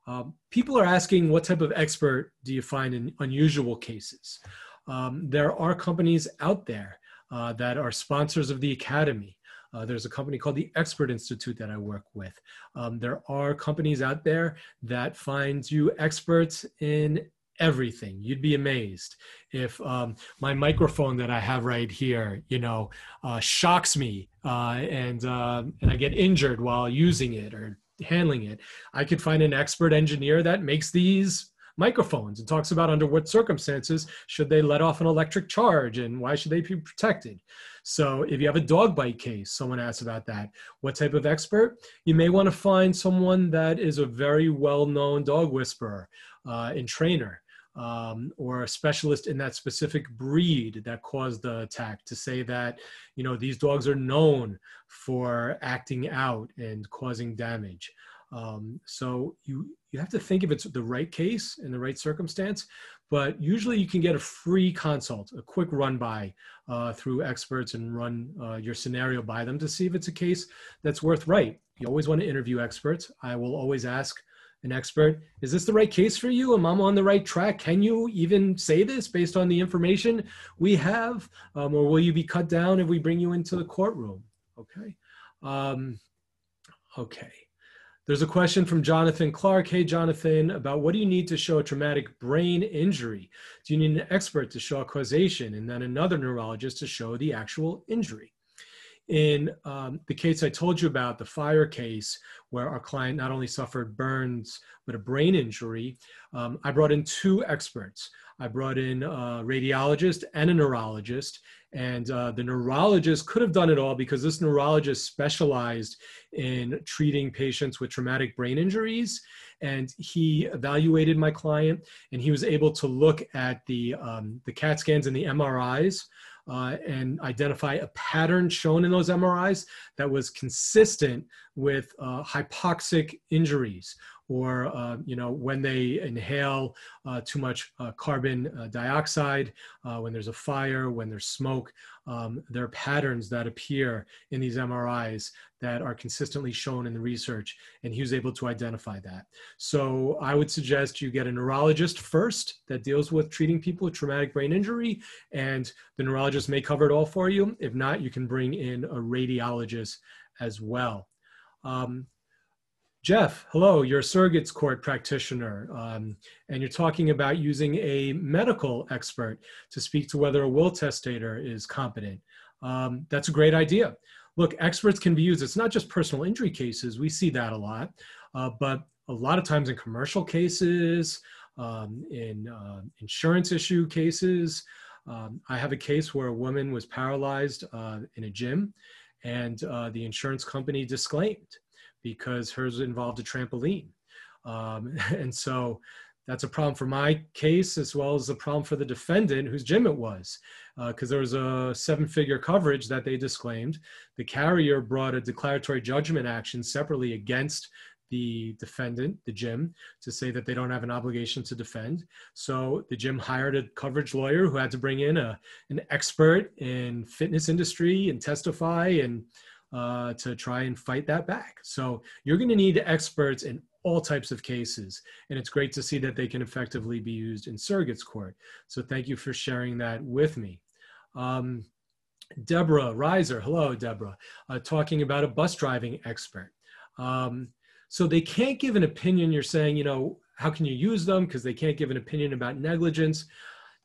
Um, people are asking what type of expert do you find in unusual cases? Um, there are companies out there uh, that are sponsors of the Academy. Uh, there's a company called the Expert Institute that I work with. Um, there are companies out there that find you experts in everything. You'd be amazed if um, my microphone that I have right here, you know, uh, shocks me uh, and uh, and I get injured while using it or handling it. I could find an expert engineer that makes these microphones and talks about under what circumstances should they let off an electric charge and why should they be protected. So if you have a dog bite case, someone asks about that. What type of expert? You may want to find someone that is a very well-known dog whisperer uh, and trainer. Um, or a specialist in that specific breed that caused the attack to say that you know these dogs are known for acting out and causing damage um, so you you have to think if it's the right case in the right circumstance, but usually you can get a free consult, a quick run by uh, through experts and run uh, your scenario by them to see if it's a case that's worth right. You always want to interview experts. I will always ask an expert, is this the right case for you? Am I on the right track? Can you even say this based on the information we have? Um, or will you be cut down if we bring you into the courtroom? Okay. Um, okay. There's a question from Jonathan Clark. Hey, Jonathan, about what do you need to show a traumatic brain injury? Do you need an expert to show causation and then another neurologist to show the actual injury? In um, the case I told you about, the fire case, where our client not only suffered burns, but a brain injury, um, I brought in two experts. I brought in a radiologist and a neurologist, and uh, the neurologist could have done it all because this neurologist specialized in treating patients with traumatic brain injuries. And he evaluated my client and he was able to look at the, um, the CAT scans and the MRIs uh, and identify a pattern shown in those MRIs that was consistent with uh, hypoxic injuries or uh, you know when they inhale uh, too much uh, carbon uh, dioxide, uh, when there's a fire, when there's smoke, um, there are patterns that appear in these MRIs that are consistently shown in the research, and he was able to identify that. So I would suggest you get a neurologist first that deals with treating people with traumatic brain injury, and the neurologist may cover it all for you. If not, you can bring in a radiologist as well. Um, Jeff, hello, you're a surrogates court practitioner, um, and you're talking about using a medical expert to speak to whether a will testator is competent. Um, that's a great idea. Look, experts can be used. It's not just personal injury cases. We see that a lot, uh, but a lot of times in commercial cases, um, in uh, insurance issue cases. Um, I have a case where a woman was paralyzed uh, in a gym, and uh, the insurance company disclaimed because hers involved a trampoline. Um, and so that's a problem for my case as well as a problem for the defendant whose gym it was because uh, there was a seven figure coverage that they disclaimed the carrier brought a declaratory judgment action separately against the defendant the gym to say that they don't have an obligation to defend so the gym hired a coverage lawyer who had to bring in a, an expert in fitness industry and testify and uh, to try and fight that back. So you're going to need experts in all types of cases. And it's great to see that they can effectively be used in surrogates court. So thank you for sharing that with me. Um, Deborah Reiser, hello, Deborah, uh, talking about a bus driving expert. Um, so they can't give an opinion. You're saying, you know, how can you use them? Because they can't give an opinion about negligence.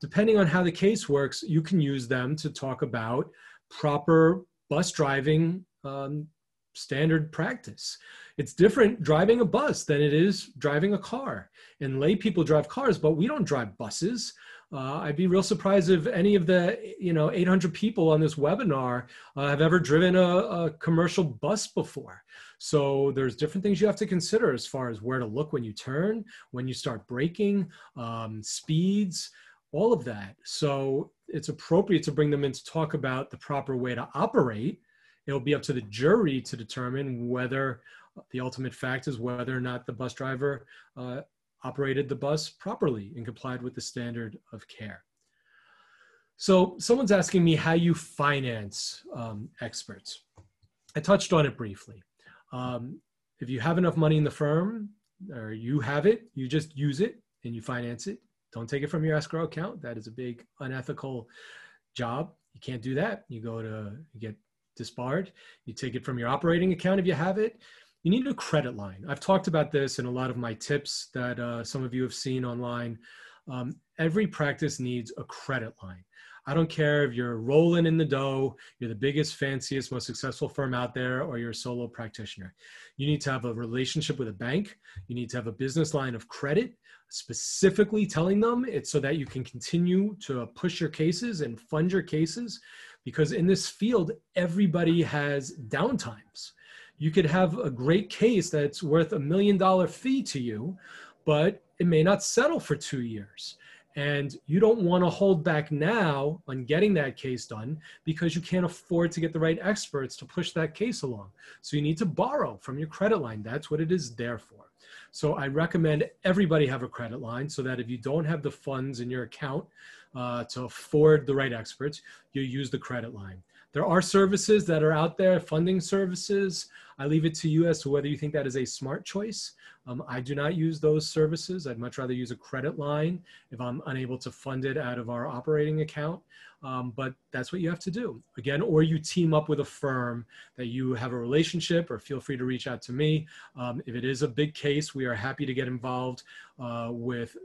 Depending on how the case works, you can use them to talk about proper bus driving um, standard practice. It's different driving a bus than it is driving a car. And lay people drive cars, but we don't drive buses. Uh, I'd be real surprised if any of the you know 800 people on this webinar uh, have ever driven a, a, commercial bus before. So there's different things you have to consider as far as where to look when you turn, when you start braking, um, speeds, all of that. So it's appropriate to bring them in to talk about the proper way to operate it'll be up to the jury to determine whether the ultimate fact is whether or not the bus driver uh, operated the bus properly and complied with the standard of care. So someone's asking me how you finance um, experts. I touched on it briefly. Um, if you have enough money in the firm or you have it, you just use it and you finance it. Don't take it from your escrow account. That is a big unethical job. You can't do that. You go to you get disbarred. You take it from your operating account if you have it. You need a credit line. I've talked about this in a lot of my tips that uh, some of you have seen online. Um, every practice needs a credit line. I don't care if you're rolling in the dough, you're the biggest, fanciest, most successful firm out there, or you're a solo practitioner. You need to have a relationship with a bank. You need to have a business line of credit, specifically telling them it's so that you can continue to push your cases and fund your cases. Because in this field, everybody has downtimes. You could have a great case that's worth a million dollar fee to you, but it may not settle for two years and you don't want to hold back now on getting that case done because you can't afford to get the right experts to push that case along. So you need to borrow from your credit line. That's what it is there for. So I recommend everybody have a credit line so that if you don't have the funds in your account uh, to afford the right experts, you use the credit line. There are services that are out there, funding services. I leave it to you as to whether you think that is a smart choice. Um, I do not use those services. I'd much rather use a credit line if I'm unable to fund it out of our operating account. Um, but that's what you have to do. Again, or you team up with a firm that you have a relationship, or feel free to reach out to me. Um, if it is a big case, we are happy to get involved uh, with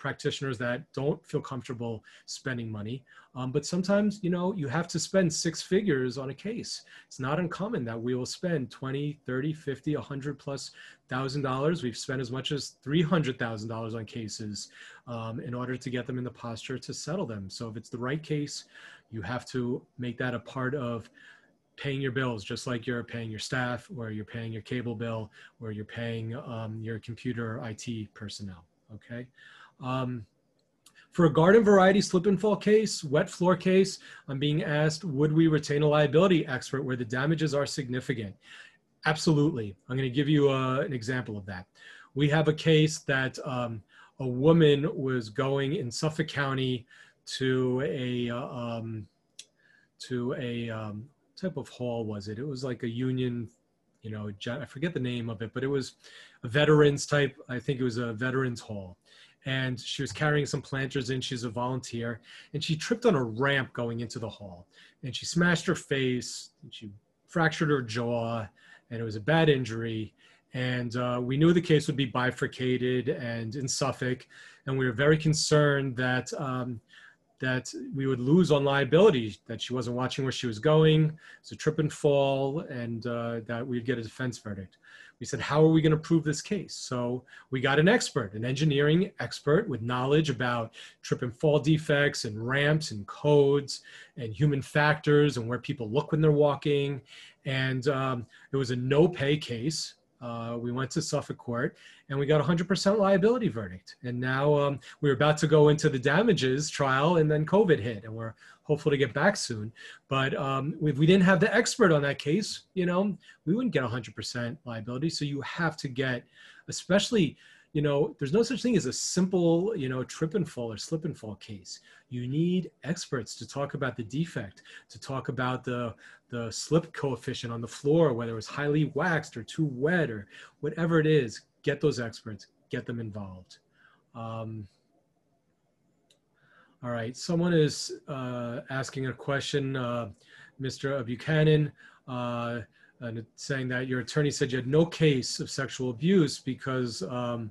practitioners that don't feel comfortable spending money. Um, but sometimes, you know, you have to spend six figures on a case. It's not uncommon that we will spend 20, 30, 50, 100 plus thousand dollars. We've spent as much as $300,000 on cases um, in order to get them in the posture to settle them. So if it's the right case, you have to make that a part of paying your bills just like you're paying your staff or you're paying your cable bill or you're paying um, your computer IT personnel. Okay. Um, for a garden variety slip and fall case, wet floor case, I'm being asked, would we retain a liability expert where the damages are significant? Absolutely. I'm going to give you uh, an example of that. We have a case that um, a woman was going in Suffolk County to a uh, um, to a um, type of hall was it? It was like a union, you know, I forget the name of it, but it was a veterans type. I think it was a veterans hall and she was carrying some planters in. She's a volunteer, and she tripped on a ramp going into the hall, and she smashed her face, she fractured her jaw, and it was a bad injury. And uh, we knew the case would be bifurcated and in Suffolk, and we were very concerned that um, that we would lose on liability, that she wasn't watching where she was going, it's a trip and fall, and uh, that we'd get a defense verdict we said, how are we going to prove this case? So we got an expert, an engineering expert with knowledge about trip and fall defects and ramps and codes and human factors and where people look when they're walking. And um, it was a no pay case. Uh, we went to Suffolk Court and we got a 100% liability verdict. And now um, we're about to go into the damages trial and then COVID hit and we're hopeful to get back soon. But um, if we didn't have the expert on that case, you know, we wouldn't get 100% liability. So you have to get, especially, you know, there's no such thing as a simple, you know, trip and fall or slip and fall case. You need experts to talk about the defect, to talk about the the slip coefficient on the floor, whether it was highly waxed or too wet or whatever it is. Get those experts, get them involved. Um, all right, someone is uh, asking a question, uh, Mr. Buchanan, uh, and saying that your attorney said you had no case of sexual abuse because um,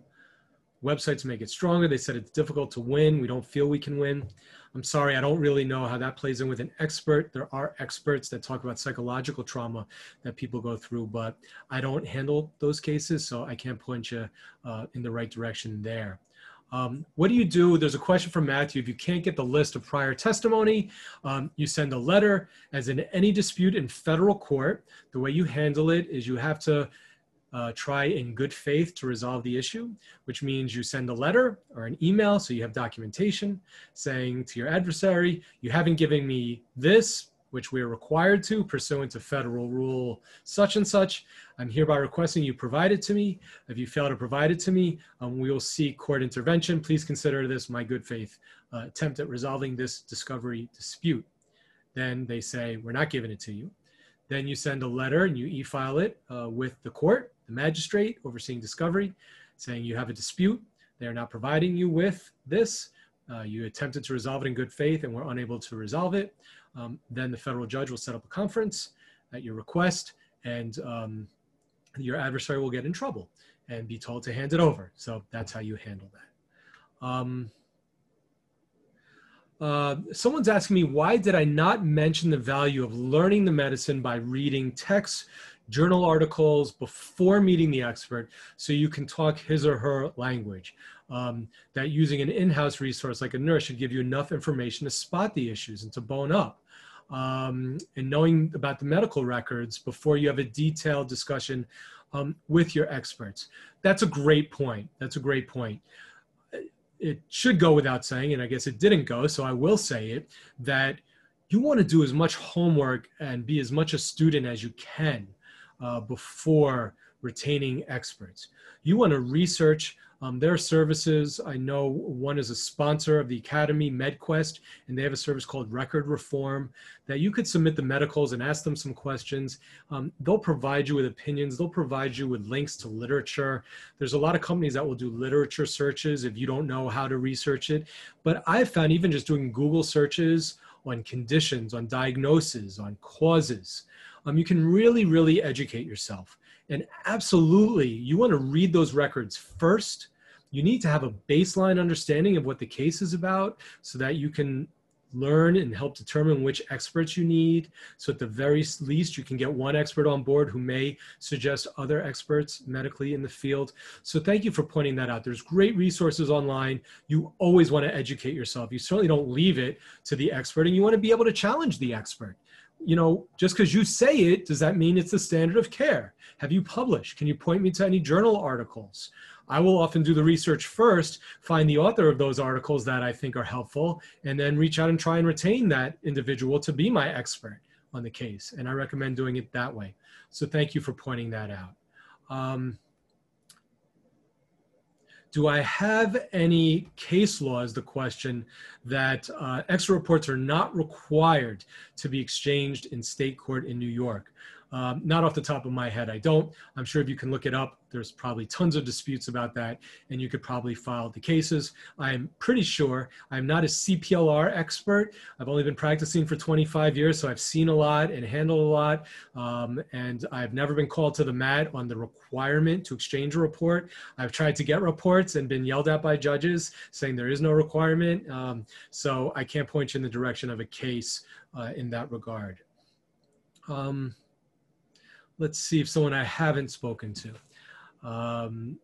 websites make it stronger. They said it's difficult to win. We don't feel we can win. I'm sorry, I don't really know how that plays in with an expert. There are experts that talk about psychological trauma that people go through, but I don't handle those cases, so I can't point you uh, in the right direction there. Um, what do you do? There's a question from Matthew. If you can't get the list of prior testimony, um, you send a letter. As in any dispute in federal court, the way you handle it is you have to uh, try in good faith to resolve the issue, which means you send a letter or an email so you have documentation saying to your adversary, you haven't given me this, which we are required to pursuant to federal rule such and such. I'm hereby requesting you provide it to me. If you fail to provide it to me, um, we will seek court intervention. Please consider this my good faith uh, attempt at resolving this discovery dispute. Then they say, we're not giving it to you. Then you send a letter and you e-file it uh, with the court, the magistrate overseeing discovery, saying you have a dispute, they're not providing you with this, uh, you attempted to resolve it in good faith and were unable to resolve it, um, then the federal judge will set up a conference at your request and um, your adversary will get in trouble and be told to hand it over. So that's how you handle that. Um, uh, someone's asking me, why did I not mention the value of learning the medicine by reading texts, journal articles before meeting the expert so you can talk his or her language? Um, that using an in-house resource like a nurse should give you enough information to spot the issues and to bone up. Um, and knowing about the medical records before you have a detailed discussion um, with your experts. That's a great point. That's a great point it should go without saying, and I guess it didn't go, so I will say it, that you want to do as much homework and be as much a student as you can uh, before retaining experts. You want to research um, their services, I know one is a sponsor of the Academy, MedQuest, and they have a service called Record Reform that you could submit the medicals and ask them some questions. Um, they'll provide you with opinions. They'll provide you with links to literature. There's a lot of companies that will do literature searches if you don't know how to research it. But I've found even just doing Google searches on conditions, on diagnoses, on causes, um, you can really, really educate yourself. And absolutely, you want to read those records first. You need to have a baseline understanding of what the case is about so that you can learn and help determine which experts you need. So at the very least, you can get one expert on board who may suggest other experts medically in the field. So thank you for pointing that out. There's great resources online. You always want to educate yourself. You certainly don't leave it to the expert and you want to be able to challenge the expert you know, just because you say it, does that mean it's the standard of care? Have you published? Can you point me to any journal articles? I will often do the research first, find the author of those articles that I think are helpful, and then reach out and try and retain that individual to be my expert on the case. And I recommend doing it that way. So thank you for pointing that out. Um, do I have any case law is the question that uh, extra reports are not required to be exchanged in state court in New York. Um, not off the top of my head, I don't. I'm sure if you can look it up, there's probably tons of disputes about that, and you could probably file the cases. I'm pretty sure I'm not a CPLR expert. I've only been practicing for 25 years, so I've seen a lot and handled a lot, um, and I've never been called to the mat on the requirement to exchange a report. I've tried to get reports and been yelled at by judges saying there is no requirement, um, so I can't point you in the direction of a case uh, in that regard. Um, let's see if someone I haven't spoken to. Um,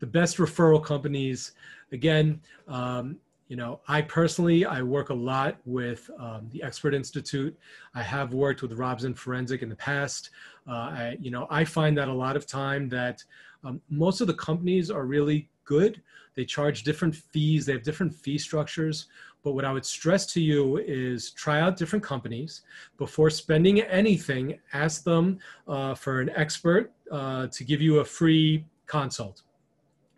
the best referral companies, again, um, you know, I personally, I work a lot with um, the Expert Institute. I have worked with Robson Forensic in the past. Uh, I, you know, I find that a lot of time that um, most of the companies are really good. They charge different fees. They have different fee structures. But what I would stress to you is try out different companies before spending anything. Ask them uh, for an expert uh, to give you a free consult.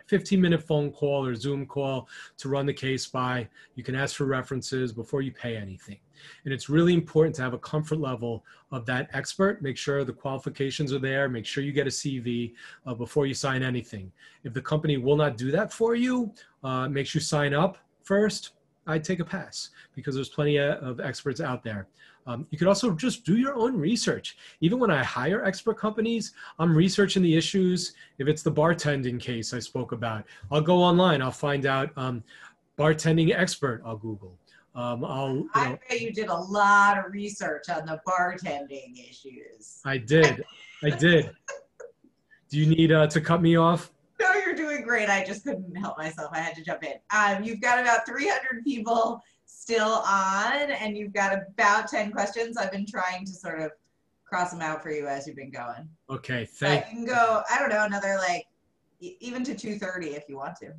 15 minute phone call or Zoom call to run the case by. You can ask for references before you pay anything. And it's really important to have a comfort level of that expert. Make sure the qualifications are there. Make sure you get a CV uh, before you sign anything. If the company will not do that for you, uh, make sure you sign up first I'd take a pass because there's plenty of experts out there. Um, you could also just do your own research. Even when I hire expert companies, I'm researching the issues. If it's the bartending case I spoke about, I'll go online. I'll find out um, bartending expert. I'll Google. Um, I'll. You know, I bet you did a lot of research on the bartending issues. I did. I did. Do you need uh, to cut me off? No, you're doing great. I just couldn't help myself. I had to jump in. Um, you've got about 300 people still on, and you've got about 10 questions. I've been trying to sort of cross them out for you as you've been going. Okay, thank. you can go. I don't know another like even to 2:30 if you want to.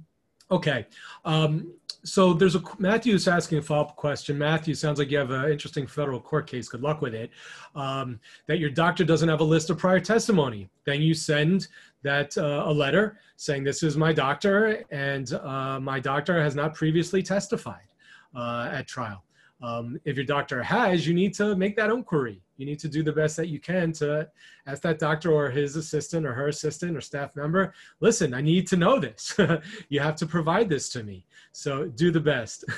Okay. Um, so there's a Matthew's asking a follow-up question. Matthew, sounds like you have an interesting federal court case. Good luck with it. Um, that your doctor doesn't have a list of prior testimony. Then you send that uh, a letter saying this is my doctor and uh, my doctor has not previously testified uh, at trial. Um, if your doctor has, you need to make that inquiry. You need to do the best that you can to ask that doctor or his assistant or her assistant or staff member, listen, I need to know this. you have to provide this to me. So do the best.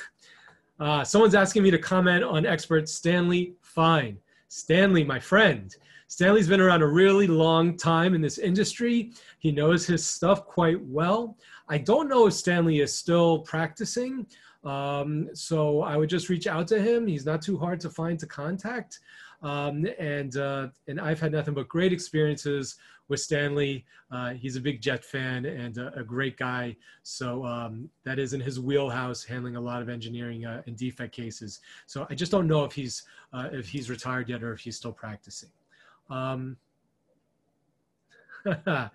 Uh, someone's asking me to comment on expert Stanley Fine. Stanley, my friend. Stanley's been around a really long time in this industry. He knows his stuff quite well. I don't know if Stanley is still practicing. Um, so I would just reach out to him. He's not too hard to find to contact. Um, and uh, and I've had nothing but great experiences with Stanley. Uh, he's a big Jet fan and a, a great guy. So um, that is in his wheelhouse, handling a lot of engineering uh, and defect cases. So I just don't know if he's uh, if he's retired yet or if he's still practicing.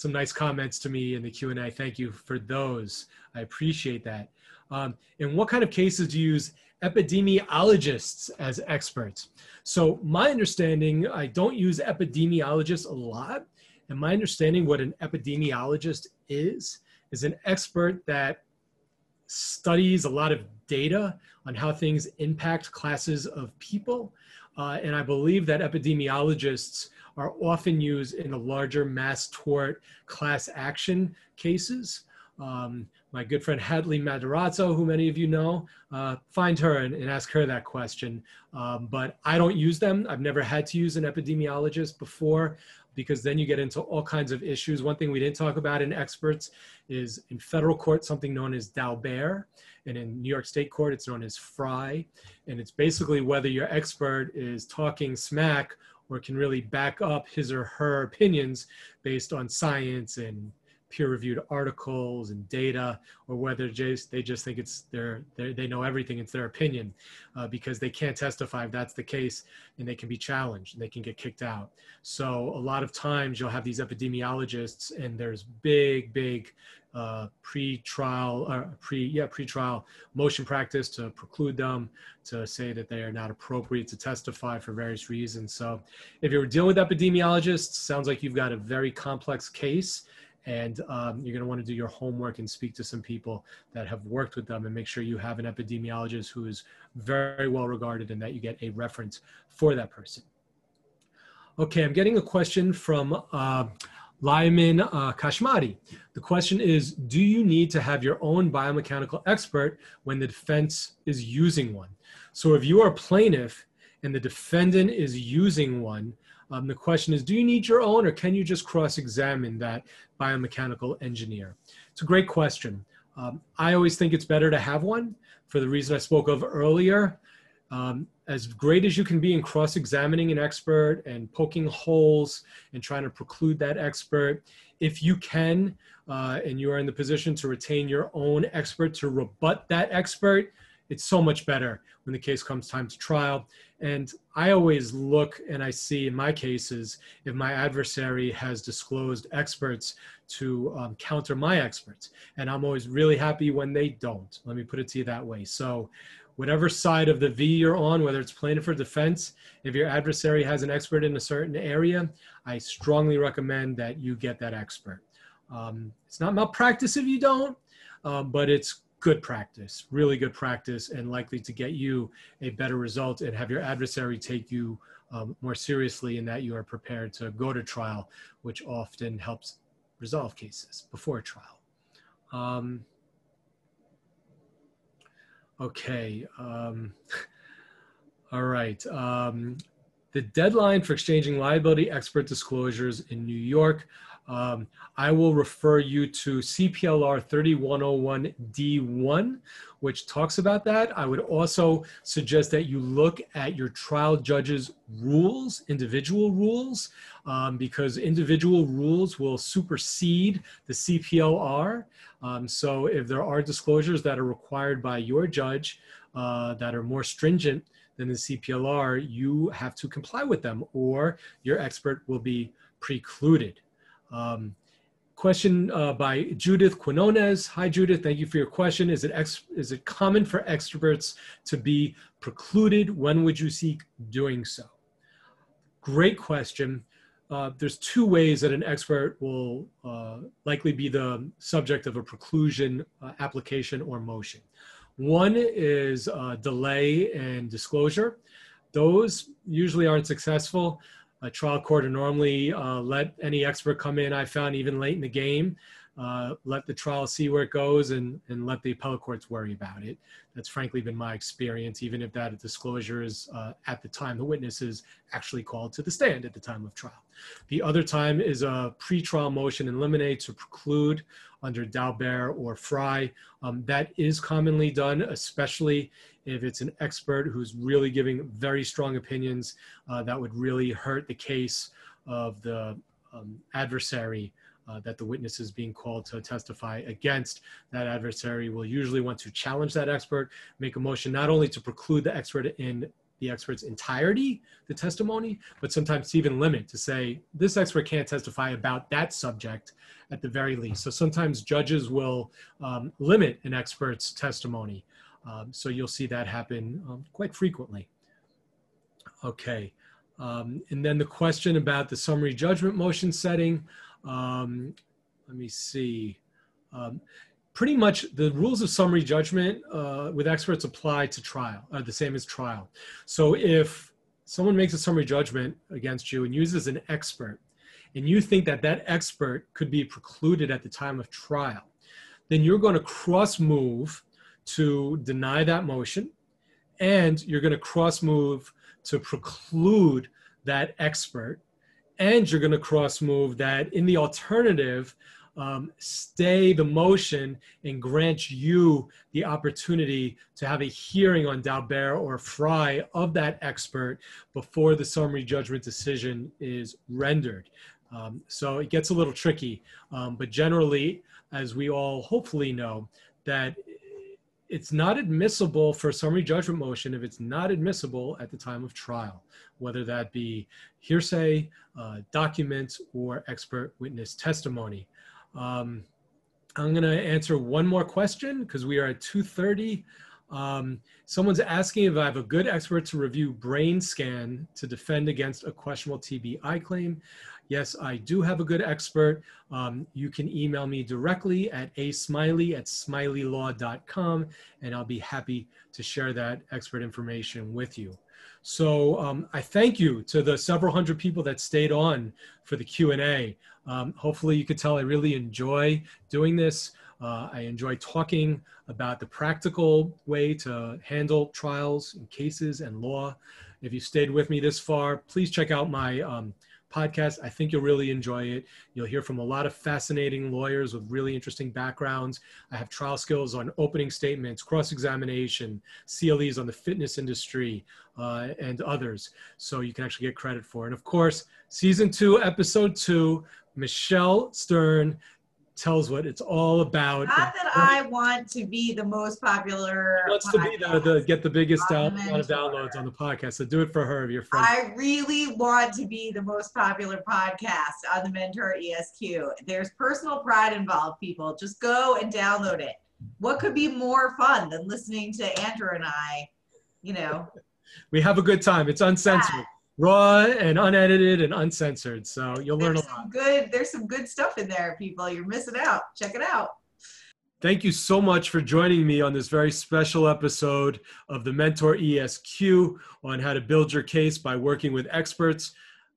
Some nice comments to me in the Q&A. Thank you for those. I appreciate that. Um, and what kind of cases do you use epidemiologists as experts? So my understanding, I don't use epidemiologists a lot. And my understanding what an epidemiologist is, is an expert that studies a lot of data on how things impact classes of people. Uh, and I believe that epidemiologists are often used in the larger mass tort class action cases. Um, my good friend Hadley Matarazzo, who many of you know, uh, find her and, and, ask her that question. Um, but I don't use them. I've never had to use an epidemiologist before because then you get into all kinds of issues. One thing we didn't talk about in experts is in federal court, something known as Daubert. And in New York State court, it's known as Frye. And it's basically whether your expert is talking smack or can really back up his or her opinions based on science and peer-reviewed articles and data, or whether just, they just think it's their, their they know everything. It's their opinion, uh, because they can't testify if that's the case, and they can be challenged and they can get kicked out. So a lot of times you'll have these epidemiologists, and there's big, big uh, pre-trial, uh, pre yeah pre-trial motion practice to preclude them, to say that they are not appropriate to testify for various reasons. So if you're dealing with epidemiologists, sounds like you've got a very complex case and um, you're going to want to do your homework and speak to some people that have worked with them and make sure you have an epidemiologist who is very well regarded and that you get a reference for that person. Okay, I'm getting a question from uh, Lyman uh, Kashmati. The question is, do you need to have your own biomechanical expert when the defense is using one? So if you are a plaintiff and the defendant is using one, um, the question is, do you need your own or can you just cross-examine that biomechanical engineer? It's a great question. Um, I always think it's better to have one for the reason I spoke of earlier. Um, as great as you can be in cross-examining an expert and poking holes and trying to preclude that expert, if you can uh, and you are in the position to retain your own expert to rebut that expert, it's so much better when the case comes time to trial. And I always look and I see in my cases if my adversary has disclosed experts to um, counter my experts. And I'm always really happy when they don't. Let me put it to you that way. So, whatever side of the V you're on, whether it's plaintiff or defense, if your adversary has an expert in a certain area, I strongly recommend that you get that expert. Um, it's not malpractice if you don't, um, but it's good practice, really good practice, and likely to get you a better result and have your adversary take you um, more seriously in that you are prepared to go to trial, which often helps resolve cases before trial. Um, okay. Um, all right. Um, the deadline for exchanging liability expert disclosures in New York um, I will refer you to CPLR 3101D1, which talks about that. I would also suggest that you look at your trial judge's rules, individual rules, um, because individual rules will supersede the CPLR. Um, so if there are disclosures that are required by your judge uh, that are more stringent than the CPLR, you have to comply with them or your expert will be precluded. Um, question uh, by Judith Quinones. Hi, Judith. Thank you for your question. Is it ex- is it common for extroverts to be precluded? When would you seek doing so? Great question. Uh, there's two ways that an expert will uh, likely be the subject of a preclusion uh, application or motion. One is uh, delay and disclosure. Those usually aren't successful. A trial court will normally uh, let any expert come in, I found even late in the game, uh, let the trial see where it goes and, and let the appellate courts worry about it. That's frankly been my experience, even if that disclosure is uh, at the time the witness is actually called to the stand at the time of trial. The other time is a pretrial motion in limine to preclude under Daubert or Frye. Um, that is commonly done, especially if it's an expert who's really giving very strong opinions uh, that would really hurt the case of the um, adversary uh, that the witness is being called to testify against. That adversary will usually want to challenge that expert, make a motion not only to preclude the expert in the expert's entirety, the testimony, but sometimes to even limit to say, this expert can't testify about that subject at the very least. So sometimes judges will um, limit an expert's testimony. Um, so you'll see that happen um, quite frequently. Okay. Um, and then the question about the summary judgment motion setting. Um, let me see. Um, pretty much the rules of summary judgment uh, with experts apply to trial, are the same as trial. So if someone makes a summary judgment against you and uses an expert, and you think that that expert could be precluded at the time of trial, then you're going to cross move to deny that motion, and you're going to cross move to preclude that expert and you're going to cross move that in the alternative um, stay the motion and grant you the opportunity to have a hearing on Daubert or Frye of that expert before the summary judgment decision is rendered. Um, so it gets a little tricky, um, but generally, as we all hopefully know, that it's not admissible for a summary judgment motion if it's not admissible at the time of trial, whether that be hearsay, uh, documents, or expert witness testimony. Um, I'm going to answer one more question because we are at 2:30. Um, someone's asking if I have a good expert to review brain scan to defend against a questionable TBI claim. Yes, I do have a good expert. Um, you can email me directly at asmiley at smileylaw.com, and I'll be happy to share that expert information with you. So um, I thank you to the several hundred people that stayed on for the Q&A. Um, hopefully you could tell I really enjoy doing this. Uh, I enjoy talking about the practical way to handle trials and cases and law. If you stayed with me this far, please check out my um, podcast. I think you'll really enjoy it. You'll hear from a lot of fascinating lawyers with really interesting backgrounds. I have trial skills on opening statements, cross examination, CLEs on the fitness industry, uh, and others. So you can actually get credit for. And of course, season two, episode two, Michelle Stern tells what it's all about. Not that I want to be the most popular. Wants to be the, the get the biggest down, amount of downloads on the podcast. So do it for her, your friend. I really want to be the most popular podcast on the Mentor ESQ. There's personal pride involved, people. Just go and download it. What could be more fun than listening to Andrew and I? You know. we have a good time. It's uncensored. Yeah raw and unedited and uncensored. So you'll learn there's a lot. Good. There's some good stuff in there, people. You're missing out. Check it out. Thank you so much for joining me on this very special episode of the Mentor ESQ on how to build your case by working with experts.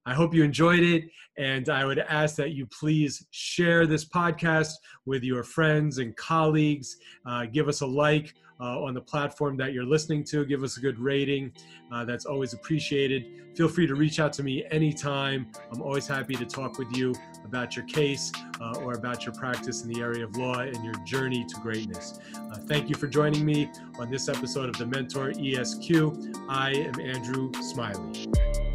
I hope you enjoyed it. And I would ask that you please share this podcast with your friends and colleagues. Uh, give us a like uh, on the platform that you're listening to. Give us a good rating. Uh, that's always appreciated. Feel free to reach out to me anytime. I'm always happy to talk with you about your case uh, or about your practice in the area of law and your journey to greatness. Uh, thank you for joining me on this episode of the Mentor ESQ. I am Andrew Smiley.